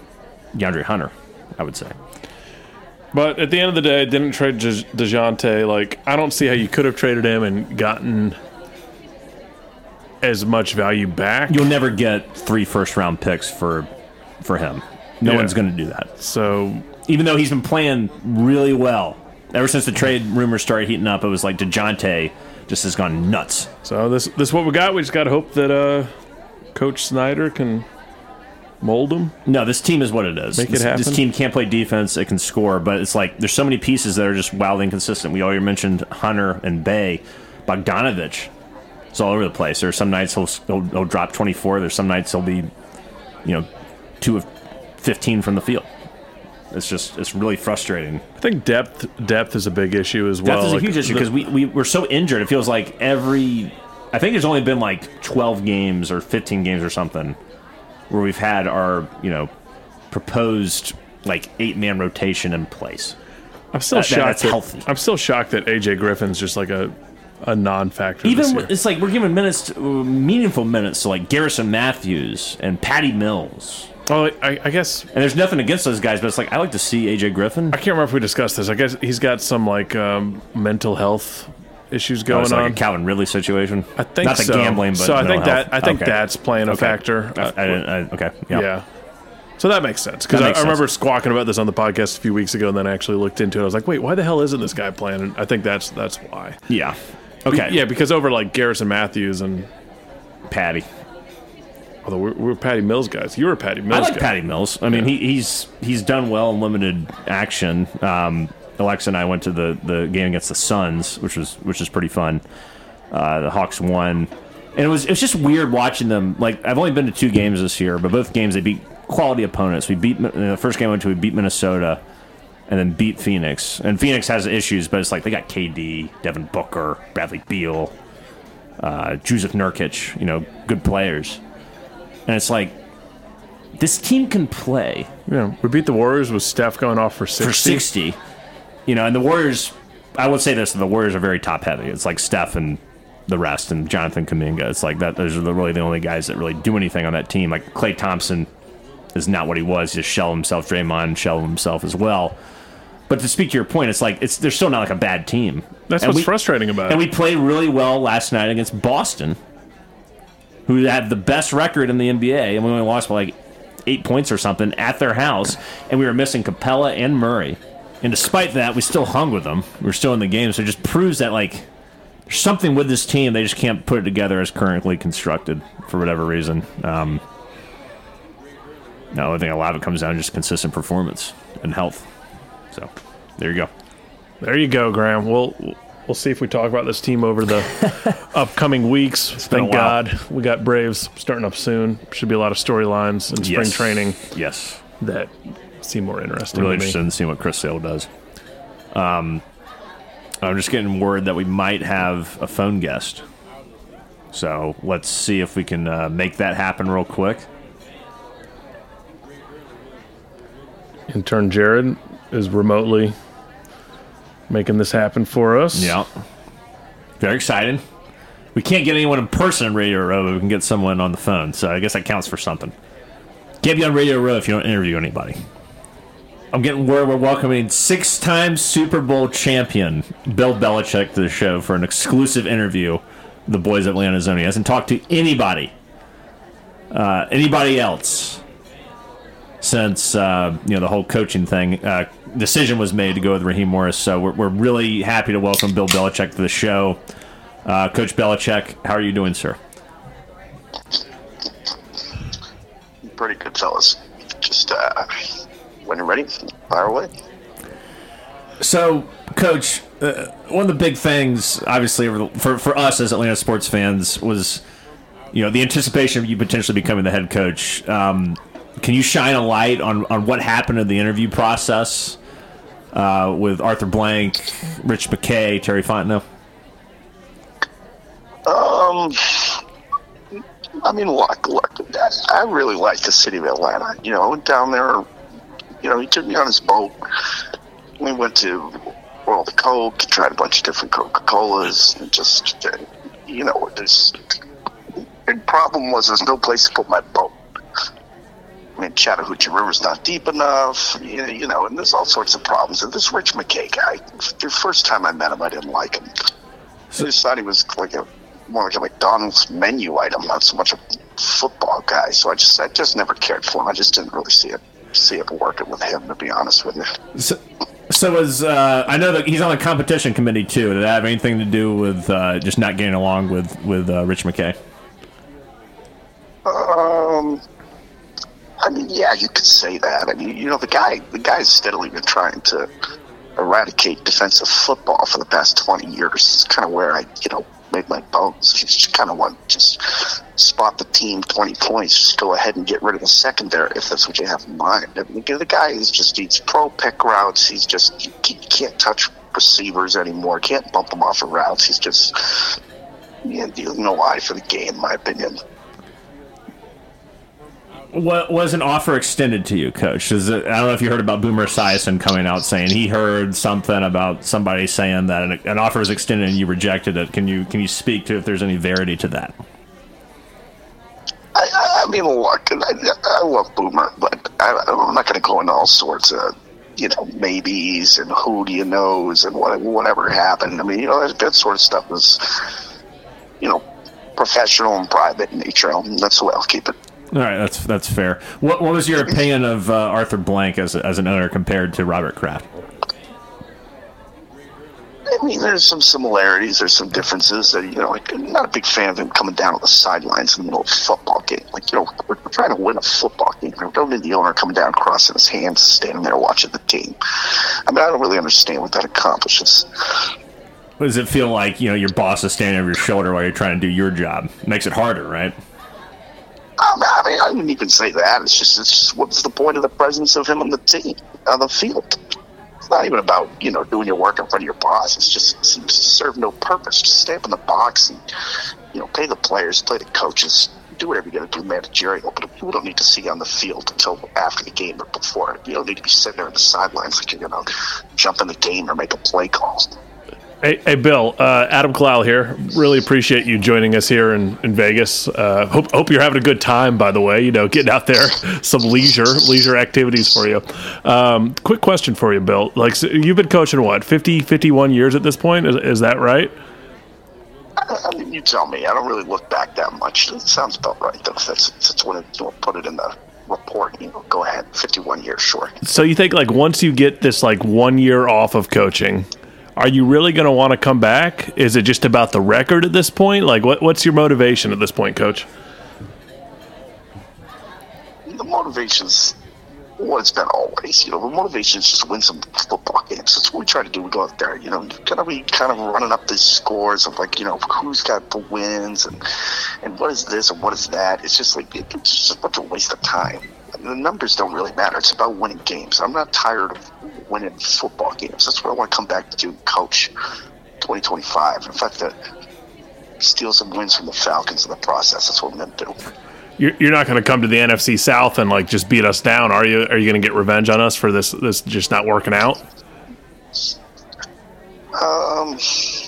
DeAndre Hunter. I would say. But at the end of the day, didn't trade De- Dejounte. Like I don't see how you could have traded him and gotten as much value back. you'll never get three first round picks for for him. No Yeah. one's going to do that. so Even though he's been playing really well ever since the trade rumors started heating up, it was like Dejounte just has gone nuts. so this this is what we got. We just got to hope that uh, Coach Snyder can mold him. No, this team is what it is. Make it this, happen. this team can't play defense; it can score, but it's like there's so many pieces that are just wildly inconsistent. We already mentioned Hunter and Bey, Bogdanovich. It's all over the place. There's some nights he'll, he'll he'll drop 24. There's some nights he'll be, you know, two of 15 from the field. It's just it's really frustrating. I think depth depth is a big issue as well. Depth is a Like, huge issue because we, we we're so injured. It feels like every. I think there's only been like 12 games or 15 games or something where we've had our you know proposed like eight man rotation in place. I'm still that- shocked. that's that- healthy. I'm still shocked that AJ Griffin's just like a a non-factor. Even it's like we're giving minutes, to, meaningful minutes to like Garrison Matthews and Patty Mills. Oh, I, I guess And there's nothing against those guys, but it's like I like to see AJ Griffin. I can't remember if we discussed this. I guess he's got some like um, mental health issues Oh, going it's like on. a Calvin Ridley situation. I think not the so. gambling, but so I think mental that health. I think Okay. that's playing a Okay. factor. I, I didn't. I, okay. yeah. Yeah. So that makes sense because That I, makes I remember squawking about this on the podcast a few weeks ago, and then I actually looked into it. I was like, "Wait, why the hell isn't this guy playing?" And I think that's that's why. Yeah. Okay. Yeah, because over like Garrison Matthews and Patty. Although we're, we're Patty Mills guys, you were Patty Mills. I like guy. Patty Mills. I mean, Yeah. he, he's he's done well in limited action. Um, Alexa and I went to the, the game against the Suns, which was which was pretty fun. Uh, the Hawks won, and it was it was just weird watching them. Like I've only been to two games this year, but both games they beat quality opponents. We beat the first game I went to, we beat Minnesota, and then beat Phoenix. And Phoenix has issues, but it's like they got KD, Devin Booker, Bradley Beal, uh, Jusuf Nurkic. You know, good players, and it's like this team can play Yeah, we beat the Warriors with Steph going off for sixty. for 60. You know, and the Warriors, I would say this, the Warriors are very top heavy. It's like Steph and the rest and Jonathan Kuminga. It's like that. Those are the, really the only guys that really do anything on that team. Like Klay Thompson is not what he was. He just shell himself. Draymond shell himself as well. But to speak to your point, it's like it's they're still not like a bad team. That's And what's we- frustrating about And it. we played really well last night against Boston, who had the best record in the NBA, and we only lost by like eight points or something at their house, and we were missing Capela and Murray. And despite that, we still hung with them. We are still in the game, so it just proves that like there's something with this team. They just can't put it together as currently constructed for whatever reason. Um, no, I think a lot of it comes down to just consistent performance and health. So there you go. There you go, Graham. We'll we'll see if we talk about this team over the upcoming weeks. Thank. God we got Braves starting up soon. Should be a lot of storylines and spring Yes. training Yes. that seem more interesting Really to me. interested in seeing what Chris Sale does. Um, I'm just getting word that we might have a phone guest. So let's see if we can uh, make that happen real quick. Intern Jared is remotely making this happen for us. Yeah. Very excited. We can't get anyone in person on Radio Row, but we can get someone on the phone. So I guess that counts for something. Can't be on Radio Row if you don't interview anybody. I'm getting word we're welcoming six time Super Bowl champion Bill Belichick to the show for an exclusive interview. The boys at Atlanta Zone. He hasn't talked to anybody, uh, anybody else since uh, you know the whole coaching thing uh, decision was made to go with Raheem Morris. So we're, we're really happy to welcome Bill Belichick to the show. Uh, Coach Belichick, how are you doing, sir? Pretty good, fellas. Just uh, when you're ready, fire away. So, Coach, uh, one of the big things, obviously, for for us as Atlanta sports fans, was you know the anticipation of you potentially becoming the head coach. Um, can you shine a light on on what happened in the interview process uh, with Arthur Blank, Rich McKay, Terry Fontenot? Um, I mean, look, look. I, really like the city of Atlanta. You know, I went down there. You know, he took me on his boat. We went to World of Coke, tried a bunch of different Coca Colas, and just, uh, you know, this big problem was there's no place to put my boat. I mean, Chattahoochee River's not deep enough, you know, and there's all sorts of problems. And this Rich McKay guy, the first time I met him, I didn't like him. I just thought he was like a more like a McDonald's menu item, not so much a football guy. So I just I just never cared for him. I just didn't really see it see it working with him, to be honest with you. So, so was uh, I know that he's on the competition committee too. Did that have anything to do with uh, just not getting along with with uh, Rich McKay? Um, I mean, yeah, you could say that. I mean, you know, the guy, the guy's steadily been trying to eradicate defensive football for the past twenty years. It's kind of where I, you know, made my bones. He's Just kind of want just spot the team twenty points. Just go ahead and get rid of the secondary if that's what you have in mind. I mean, the guy is just he's pro pick routes. He's just he, can't touch receivers anymore. Can't bump them off of routes. He's just yeah, has no eye for the game, in my opinion. What was an offer extended to you, Coach? Is it, I don't know if you heard about Boomer Esiason coming out saying he heard something about somebody saying that an, an offer was extended and you rejected it. Can you can you speak to if there's any verity to that? I, I mean, look, I, I love Boomer, but I, I'm not going to go into all sorts of, you know, maybes and who do you knows and what, whatever happened. I mean, you know, that, that sort of stuff is, you know, professional and private in nature. That's the way I'll keep it. All right, that's that's fair. What what was your opinion of uh, Arthur Blank as as an owner compared to Robert Kraft? I mean, there's some similarities. There's some differences. That, you know, like, I'm not a big fan of him coming down to the sidelines in the middle of a football game. Like, you know, we're, we're trying to win a football game. We don't need the owner coming down, crossing his hands, standing there watching the team. I mean, I don't really understand what that accomplishes. Does it feel like you know your boss is standing over your shoulder while you're trying to do your job? It makes it harder, right? Um, I mean, I wouldn't even say that. It's just, it's just what's the point of the presence of him on the team, on the field? It's not even about you know doing your work in front of your boss. It's just it seems to serve no purpose. Just stay up in the box and you know pay the players, play the coaches, do whatever you got to do managerial. But people don't need to see you on the field until after the game or before. You don't need to be sitting there on the sidelines like you're gonna jump in the game or make a play call. Hey, hey Bill, uh, Adam Clow here. Really appreciate you joining us here in, in Vegas. Uh, hope, hope you're having a good time, by the way, you know, getting out there, some leisure, leisure activities for you. Um, quick question for you, Bill. Like, so you've been coaching what, 50, 51 years at this point? Is, is that right? I I mean, you tell me. I don't really look back that much. It sounds about right, though. If that's, that's what it, know, put it in the report. You know, go ahead. 51 years, sure. So you think like once you get this like one year off of coaching, are you really going to want to come back? Is it just about the record at this point? Like, what, what's your motivation at this point, Coach? The motivation's what it's been always. You know, the motivation is just win some football games. That's what we try to do. We go out there, you know, kind of be kind of running up these scores of like, you know, who's got the wins and and what is this and what is that. It's just like it's just a bunch of waste of time. the numbers don't really matter. It's about winning games. I'm not tired of winning football games. That's what I want to come back to coach 2025. In fact, to steal some wins from the Falcons in the process. That's what I'm going to do. You're, you're not going to come to the NFC South and like just beat us down, are you? Are you going to get revenge on us for this this just not working out? Um,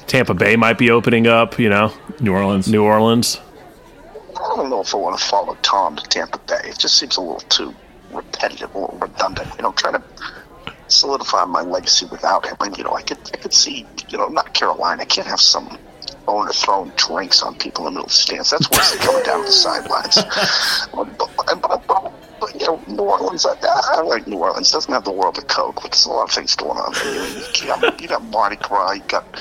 Tampa Bay might be opening up. You know, New Orleans. New Orleans. I don't know if I want to follow Tom to Tampa Bay. It just seems a little too repetitive, a little redundant. You know, trying to solidify my legacy without him. And you know, I could I could see, you know, not Carolina. I can't have some owner throwing drinks on people in the middle of the stands. That's worse than coming down the sidelines. but, but, but, but, you know, New Orleans, I, I like New Orleans. Doesn't have the world of Coke, but there's a lot of things going on there. You, know, you, got, you got Mardi Gras, you got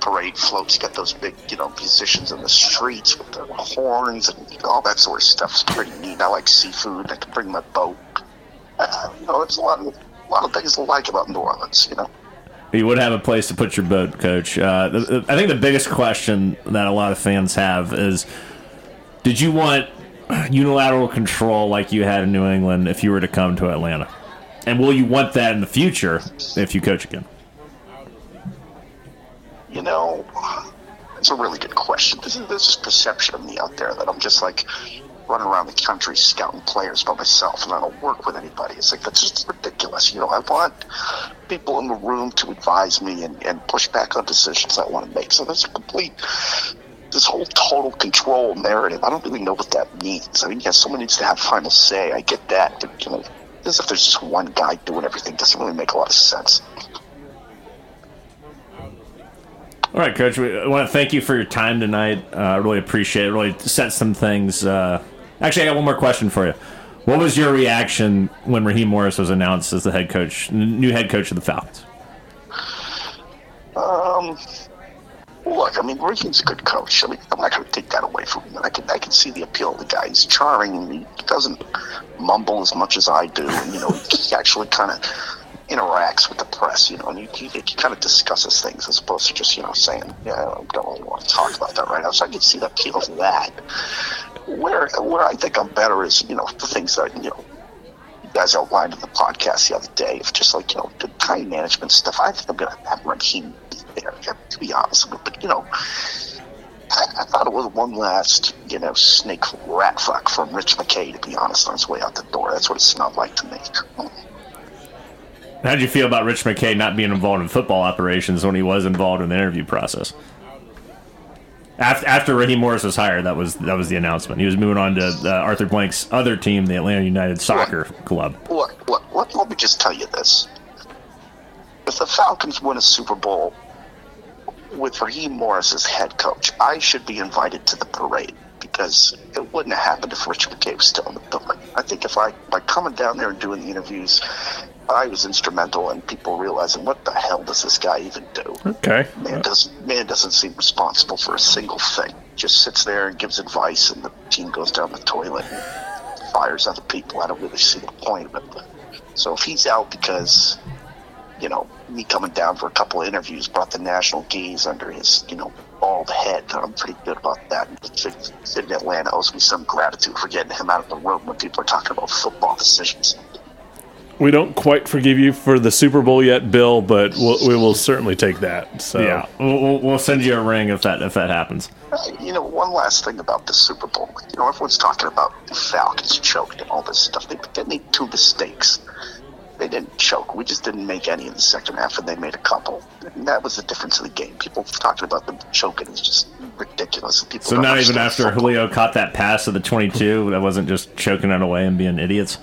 parade floats, you got those big, you know, musicians in the streets with the horns and all that sort of stuff. It's pretty neat. I like seafood. I can bring my boat. Uh, you know, it's a lot of a lot of things to like about New Orleans. You know. You would have a place to put your boat, Coach. Uh, the, the, I think the biggest question that a lot of fans have is: Did you want unilateral control like you had in New England if you were to come to Atlanta? And will you want that in the future if you coach again? You know, it's a really good question. There's, there's this perception of me out there that I'm just like running around the country scouting players by myself and I don't work with anybody. It's like, that's just ridiculous. You know, I want people in the room to advise me and, and push back on decisions I want to make. So that's a complete, this whole total control narrative. I don't really know what that means. I mean, yes, someone needs to have final say. I get that. But, you know, as if there's just one guy doing everything doesn't really make a lot of sense. All right, Coach. We want to thank you for your time tonight. Uh, I really appreciate it. Really set some things uh, Actually, I got one more question for you. What was your reaction when Raheem Morris was announced as the head coach, new head coach of the Falcons? Um, look, I mean, Raheem's a good coach. I mean, I'm not going to take that away from him. I can, I can see the appeal of the guy. He's charming. He doesn't mumble as much as I do. And, you know, he actually kind of interacts with the press, you know, and he, kind of discusses things as opposed to just, you know, saying, yeah, I don't really want to talk about that right now. So I can see the appeal of that. Where where I think I'm better is, you know, the things that, you know, you guys outlined in the podcast the other day of just like, you know, the time management stuff. I think I'm going to have Raheem be there, to be honest. With you. But, you know, I, I, thought it was one last, you know, snake rat fuck from Rich McKay, to be honest, on his way out the door. That's what it smelled like to me. How did you feel about Rich McKay not being involved in football operations when he was involved in the interview process? After, after Raheem Morris was hired, that was that was the announcement. He was moving on to uh, Arthur Blank's other team, the Atlanta United Soccer look, Club. Look, look, look, let me just tell you this: if the Falcons win a Super Bowl with Raheem Morris as head coach, I should be invited to the parade because it wouldn't have happened if Rich McKay was still in the building. I think if I by coming down there and doing the interviews I was instrumental in people realizing what the hell does this guy even do? Okay. Man doesn't man doesn't seem responsible for a single thing. Just sits there and gives advice, and the team goes down the toilet and fires other people. I don't really see the point of it. So if he's out because you know me coming down for a couple of interviews brought the national gaze under his you know bald head, I'm pretty good about that. Sid in Atlanta owes me some gratitude for getting him out of the room when people are talking about football decisions we don't quite forgive you for the Super Bowl yet, Bill, but we'll, we will certainly take that. So yeah, we'll, we'll send you a ring if that if that happens. Uh, you know, one last thing about the Super Bowl. You know, everyone's talking about the Falcons choked and all this stuff. They, they made two mistakes. They didn't choke. We just didn't make any in the second half, and they made a couple. And that was the difference of the game. People talking about them choking is just ridiculous. People so not even after football. Julio caught that pass of the twenty-two, that wasn't just choking it away and being idiots.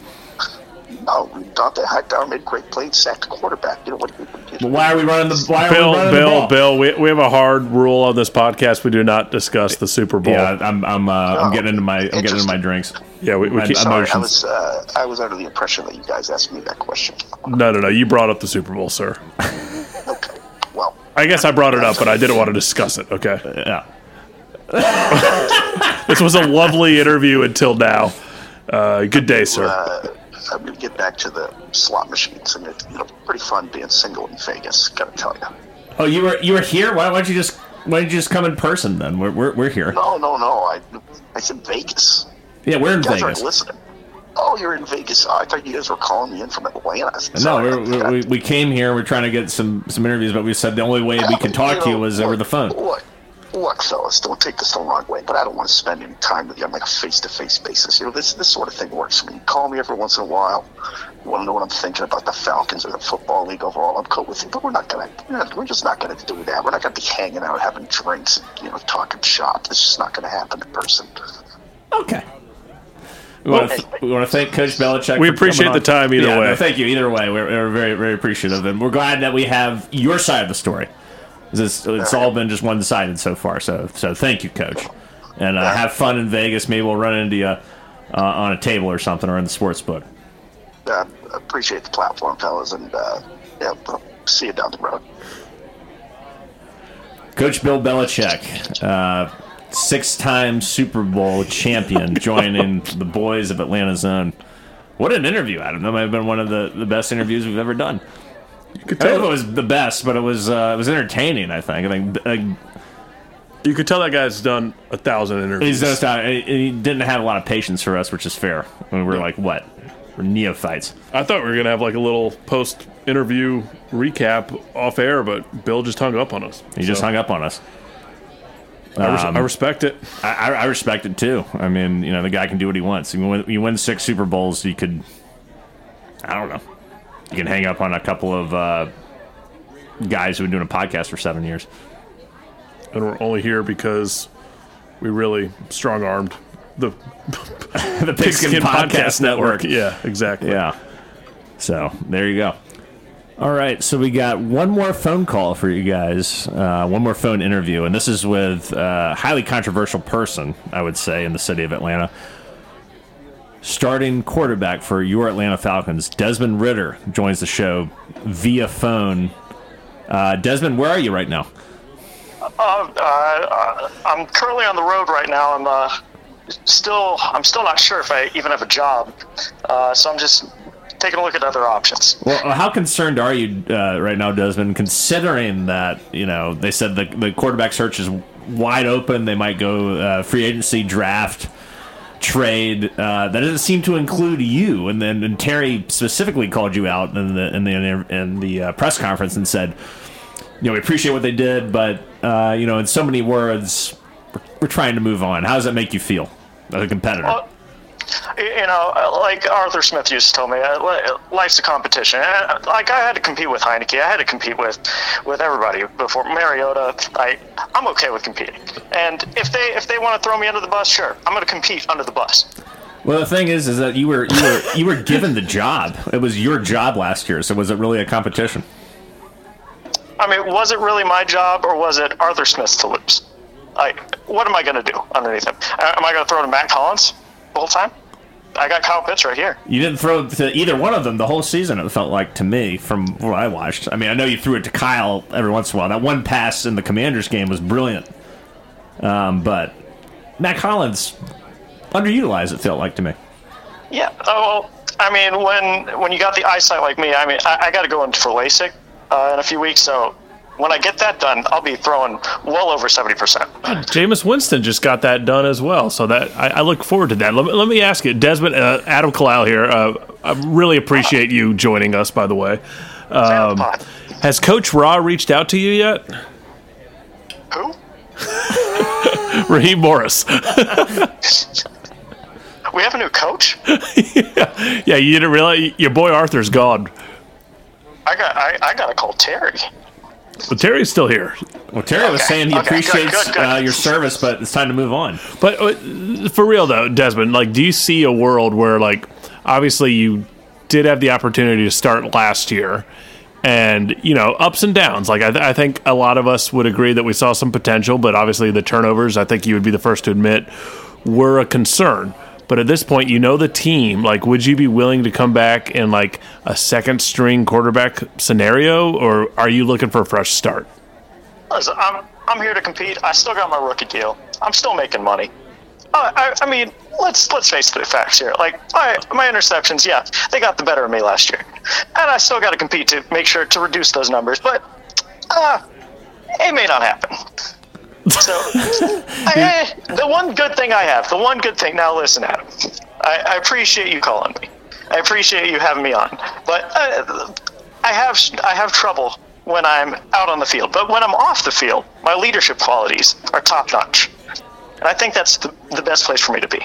Oh, Dont'a Hightower made great play and sacked the quarterback. You know what? But why are we running the? Why Bill, are we Bill, the Bill. We, we have a hard rule on this podcast. We do not discuss the Super Bowl. Yeah, I'm I'm uh, I'm getting into my I'm getting into my drinks. Yeah, we, we keep, sorry, I was uh, I was under the impression that you guys asked me that question. No, no, no. You brought up the Super Bowl, sir. okay. Well, I guess I brought it up, but I didn't want to discuss it. Okay. Yeah. This was a lovely interview until now. Uh, good day, sir. Uh, I'm gonna get back to the slot machines, and it's you know pretty fun being single in Vegas. Gotta tell you. Oh, you were you were here. Why, why don't you just why don't you just come in person then? We're we're, we're here. No, no, no. I I said Vegas. Yeah, we're in You guys Vegas. listening. Oh, you're in Vegas. Oh, I thought you guys were calling me in from Atlanta. No, Sorry we're, we we came here. We're trying to get some some interviews, but we said the only way we could talk to you know, was over the phone. Look, fellas, don't take this the wrong way, but I don't want to spend any time with you on like a face-to-face basis. You know, this this sort of thing works for me. Call me every once in a while. You want to know what I'm thinking about the Falcons or the football league overall? I'm cool with you, but we're not gonna. We're, just not gonna do that. We're not gonna be hanging out, having drinks, and, you know, talking shop. It's just not gonna happen in person. Okay. We want, to, we want to thank Coach Belichick. We appreciate coming the time either Yeah, way. no, thank you. Either way, we're, we're very very appreciative, and we're glad that we have your side of the story. It's, it's all been just one sided so far. So so thank you, Coach, and uh, have fun in Vegas. Maybe we'll run into you uh, on a table or something, or in the sports book. Uh, appreciate the platform, fellas, and uh, yeah, see you down the road. Coach Bill Belichick, uh, six-time Super Bowl champion, joining the boys of Atlanta Zone. What an interview, Adam! That might have been one of the, the best interviews we've ever done. You could I don't know if it was the best, but it was uh, it was entertaining. I think. I think you could tell that guy's done a thousand interviews. he's just uh, he he didn't have a lot of patience for us, which is fair. I mean, we're like what? We're neophytes. I thought we were gonna have like a little post interview recap off air, but Bill just hung up on us. He just hung up on us. I, res- um, I respect it. I, I I respect it too. I mean, you know, the guy can do what he wants. You win, you win six Super Bowls, you could. I don't know. You can hang up on a couple of uh, guys who've been doing a podcast for seven years. and we're only here because we really strong armed the the Pigskin, Podcast, Network. Yeah, exactly. Yeah. So there you go. All right, so we got one more phone call for you guys, uh, one more phone interview, and this is with a highly controversial person, I would say, in the city of Atlanta. Starting quarterback for your Atlanta Falcons, Desmond Ridder, joins the show via phone. Uh, Desmond, where are you right now? Uh, uh, I'm currently on the road right now. I'm uh, still I'm still not sure if I even have a job, uh, so I'm just taking a look at other options. Well, how concerned are you uh, right now, Desmond, considering that you know they said the the quarterback search is wide open? They might go uh, free agency, draft, trade. Uh, that doesn't seem to include you. And then and Terry specifically called you out in the in the in the uh, press conference and said, you know, we appreciate what they did, but uh, you know, in so many words, we're, we're trying to move on. How does that make you feel as a competitor? Well, you know, like Arthur Smith used to tell me, uh, life's a competition. Uh, Like I had to compete with Heinicke, I had to compete with with everybody before Mariota. I I'm okay with competing, and if they if they want to throw me under the bus, sure, I'm going to compete under the bus. Well, the thing is, is that you were you were you were given the job. It was your job last year. So was it really a competition? I mean, was it really my job or was it Arthur Smith's to lose? Like, what am I going to do underneath him? Uh, Am I going to throw to Matt Collins whole time? I got Kyle Pitts right here. You didn't throw to either one of them the whole season. It felt like to me from what I watched. I mean, I know you threw it to Kyle every once in a while. That one pass in the Commanders game was brilliant. Um, but Matt Collins underutilized. It felt like to me. Yeah. Oh, well, I mean, when when you got the eyesight like me, I mean, I, I got to go in for LASIK uh, in a few weeks. So when I get that done, I'll be throwing well over seventy percent. Jameis Winston just got that done as well, so that I, I look forward to that. Let me, let me ask you, Desmond, uh, Adam Kalal here. Uh, I really appreciate you joining us. By the way, um, has Coach Raw reached out to you yet? Who? Raheem Morris. We have a new coach. yeah, you didn't realize your boy Arthur's gone, I got I, I got to call Terry. But Terry's still here. Well, Terry was Okay. saying he Okay, good, appreciates good, good. Uh, your service, but it's time to move on. But uh, for real though, Desmond, like, do you see a world where, like, obviously you did have the opportunity to start last year, and you know, ups and downs. Like, I, th- I think a lot of us would agree that we saw some potential, but obviously the turnovers, I think you would be the first to admit, were a concern. But at this point, you know the team. Like, would you be willing to come back in like a second string quarterback scenario, or are you looking for a fresh start? listen, I'm I'm here to compete. I still got my rookie deal. I'm still making money. Uh, I, I mean, let's let's face the facts here. Like my my interceptions, yeah, they got the better of me last year, and I still got to compete to make sure to reduce those numbers. But uh, it may not happen. So, I, I, the one good thing I have, the one good thing. Now, listen, Adam. I, I appreciate you calling me. I appreciate you having me on. But uh, I have I have trouble when I'm out on the field. But when I'm off the field, my leadership qualities are top notch, and I think that's the, the best place for me to be.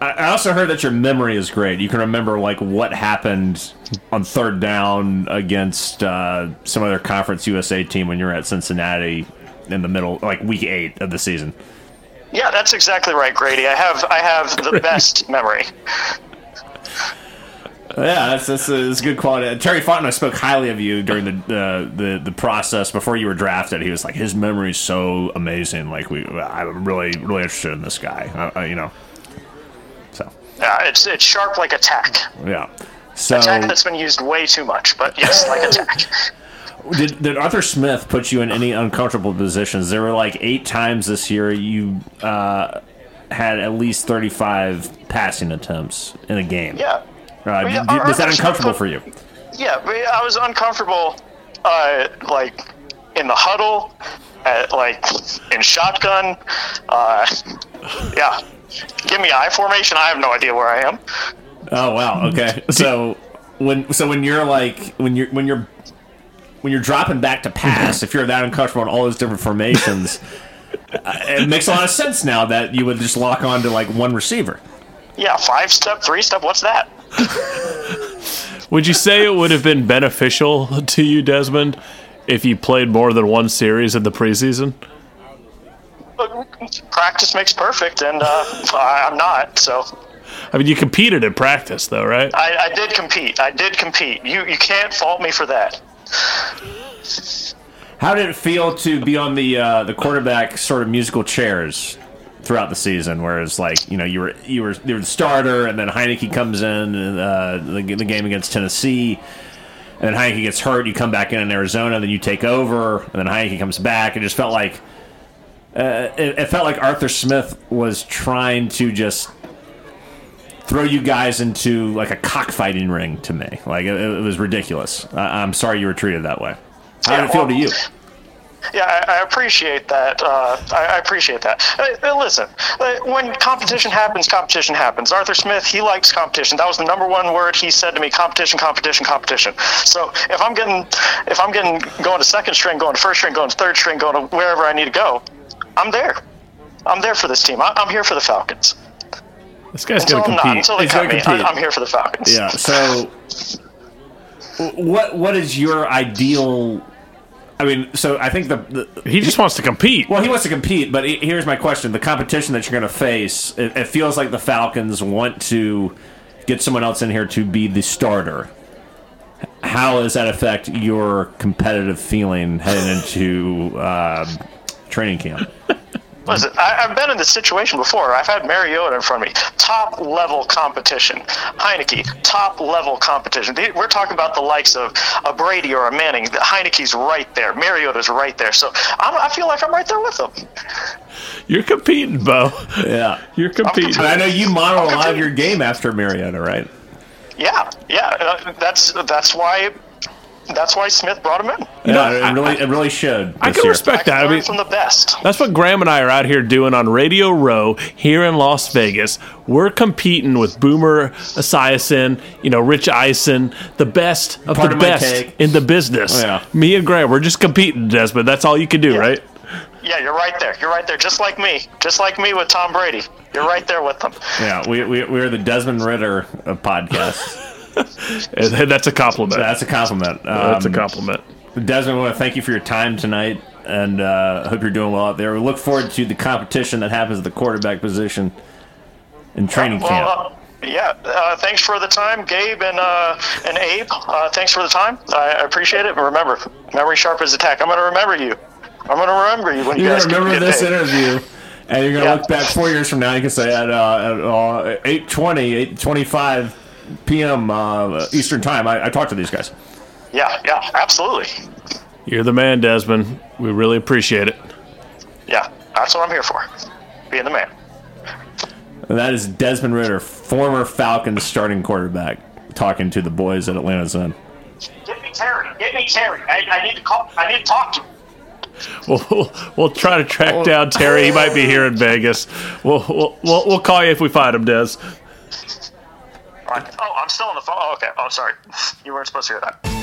I I also heard that your memory is great. You can remember like what happened on third down against uh, some other Conference USA team when you were at Cincinnati in the middle, like week eight of the season. Yeah, that's exactly right, Grady. I have I have the best memory. Yeah, that's that's, that's good quality. Terry Fontenot spoke highly of you during the, the the the process before you were drafted. He was like, his memory's so amazing. Like we, I'm really really interested in this guy. Uh, uh, you know, so Yeah, it's it's sharp like a tack. yeah. So Attack that's been used way too much, but yes, like attack. did, did Arthur Smith put you in any uncomfortable positions? There were like eight times this year you uh, had at least 35 passing attempts in a game. Yeah. Uh, Yeah, did- was that Arthur Smith uncomfortable put- for you? Yeah, I was uncomfortable, uh, like in the huddle, at, like in shotgun. Uh, yeah, give me I formation. I have no idea where I am. Oh wow. Okay. So when so when you're like when you're when you're when you're dropping back to pass, if you're that uncomfortable in all those different formations, uh, it makes a lot of sense now that you would just lock on to like one receiver. Yeah, five step, three step. What's that? Would you say it would have been beneficial to you, Desmond, if you played more than one series in the preseason? Practice makes perfect, and uh, I- I'm not. So I mean, you competed in practice, though, right? I, I did compete. I did compete. You you can't fault me for that. How did it feel to be on the uh, the quarterback sort of musical chairs throughout the season? Whereas, like you know, you were you were you were the starter, and then Heinicke comes in uh, the, the game against Tennessee, and then Heinicke gets hurt. You come back in in Arizona, then you take over, and then Heinicke comes back. It just felt like uh, it, it felt like Arthur Smith was trying to just throw you guys into like a cockfighting ring to me. Like it, it was ridiculous. I, I'm sorry you were treated that way. How did it feel to you? Yeah, I, I appreciate that. Uh, I, I appreciate that. Uh, uh, listen, uh, when competition happens, competition happens. Arthur Smith, he likes competition. That was the number one word he said to me: competition, competition, competition. So if I'm getting, if I'm getting going to second string, going to first string, going to third string, going to wherever I need to go, I'm there. I'm there for this team. I, I'm here for the Falcons. This guy's Until going I'm to not, compete. until they He's cut gonna me, compete. I, I'm here for the Falcons. Yeah. So, what what is your ideal? I mean, so I think the, the He just wants to compete. well, he wants to compete, but here's my question: the competition that you're going to face, it, it feels like the Falcons want to get someone else in here to be the starter. How does that affect your competitive feeling heading into uh, training camp? Listen, I, I've been in this situation before. I've had Mariota in front of me. Top level competition. Heinicke, top level competition. We're talking about the likes of a Brady or a Manning. Heinicke's right there. Mariota's right there. So I'm, I feel like I'm right there with them. You're competing, Bo. Yeah. You're competing. And I know you model a lot of your game after Mariota, right? Yeah, yeah. Uh, that's that's why that's why Smith brought him in. You know, yeah, it really, it really showed. I can year. respect that. I mean, from the best. That's what Graham and I are out here doing on Radio Row here in Las Vegas. We're competing with Boomer Esiason, you know, Rich Eisen, the best of Part the of best in the business. Oh, yeah. Me and Graham, we're just competing, Desmond. That's all you can do, right? Yeah, you're right there. You're right there. Just like me. Just like me with Tom Brady. You're right there with them. Yeah, we, we, we're the Desmond Ridder of podcasts. And That's a compliment. That's a compliment. That's a Um, compliment. Desmond, I want to thank you for your time tonight, and uh, I hope you're doing well out there. We look forward to the competition that happens at the quarterback position in training Well, camp. uh, yeah. Uh, thanks for the time, Gabe and uh, and Abe. Uh, thanks for the time. I, I appreciate it. And remember, memory sharp as attack. I'm going to remember you. I'm going to remember you when you You're guys going to remember get this paid. interview, and you're going to Yeah. look back four years from now. You can say at, uh, at uh, 8:20, 8:25 p.m. Uh, Eastern Time. I, I talked to these guys. Yeah, yeah, absolutely. You're the man, Desmond. We really appreciate it. Yeah, that's what I'm here for. Being the man. And that is Desmond Ridder, former Falcons starting quarterback, talking to the boys at Atlanta Zone. Get me Terry. Get me Terry. I, I need to call. I need to talk to him. We'll, we'll, we'll try to track down Terry. He might be here in Vegas. We'll, we'll, we'll, we'll call you if we find him, Des. Right. Oh, I'm still on the phone. Oh, okay. Oh, sorry. You weren't supposed to hear that.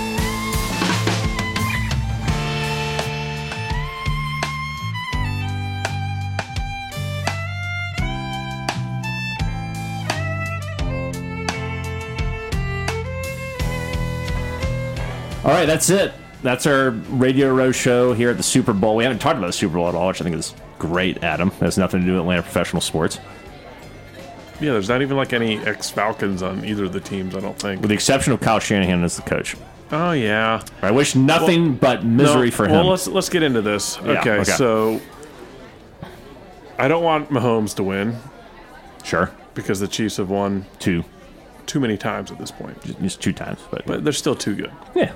All right, that's it. That's our Radio Row show here at the Super Bowl. We haven't talked about the Super Bowl at all, which I think is great, Adam. It has nothing to do with Atlanta professional sports. Yeah, there's not even like any ex Falcons on either of the teams, I don't think. With the exception of Kyle Shanahan as the coach. Oh, yeah. I wish nothing but misery No, for him. Well, let's, let's get into this. Yeah, okay, okay. so I don't want Mahomes to win sure. because the Chiefs have won Two. too many times at this point. Just two times. But, But they're still too good. yeah.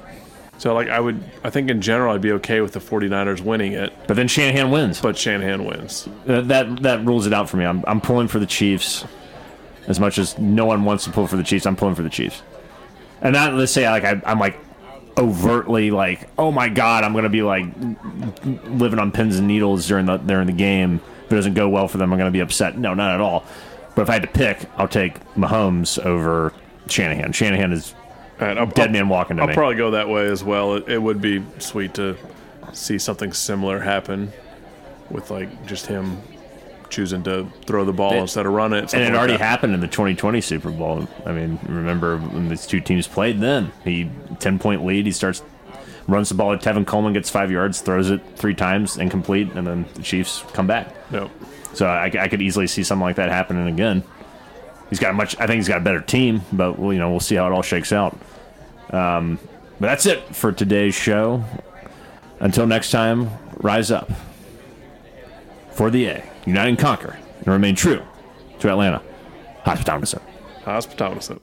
So, like, I would, I think in general, I'd be okay with the 49ers winning it, But then Shanahan wins. but Shanahan wins. Uh, that that rules it out for me. I'm, I'm pulling for the Chiefs. As much as no one wants to pull for the Chiefs, I'm pulling for the Chiefs. And not let's say like I, I'm like overtly like, oh my god, I'm gonna be like living on pins and needles during the during the game. If it doesn't go well for them, I'm gonna be upset. No, not at all. But if I had to pick, I'll take Mahomes over Shanahan. Shanahan is And I'll, dead I'll- man walking to I'll me. probably go that way as well. It, it would be sweet to see something similar happen with like just him choosing to throw the ball It- instead of run it. and it like already that. happened in the 2020 Super Bowl. I mean, remember when these two teams played then? He 10 point lead. He starts runs the ball at Tevin Coleman, gets five yards, throws it three times, incomplete, and then the Chiefs come back. No. So I, I could easily see something like that happening again. He's got a much. I think he's got a better team, but we'll, you know we'll see how it all shakes out. Um, but that's it for today's show. Until next time, rise up for the A, unite and conquer, and remain true to Atlanta. Hospitality. Hospitality.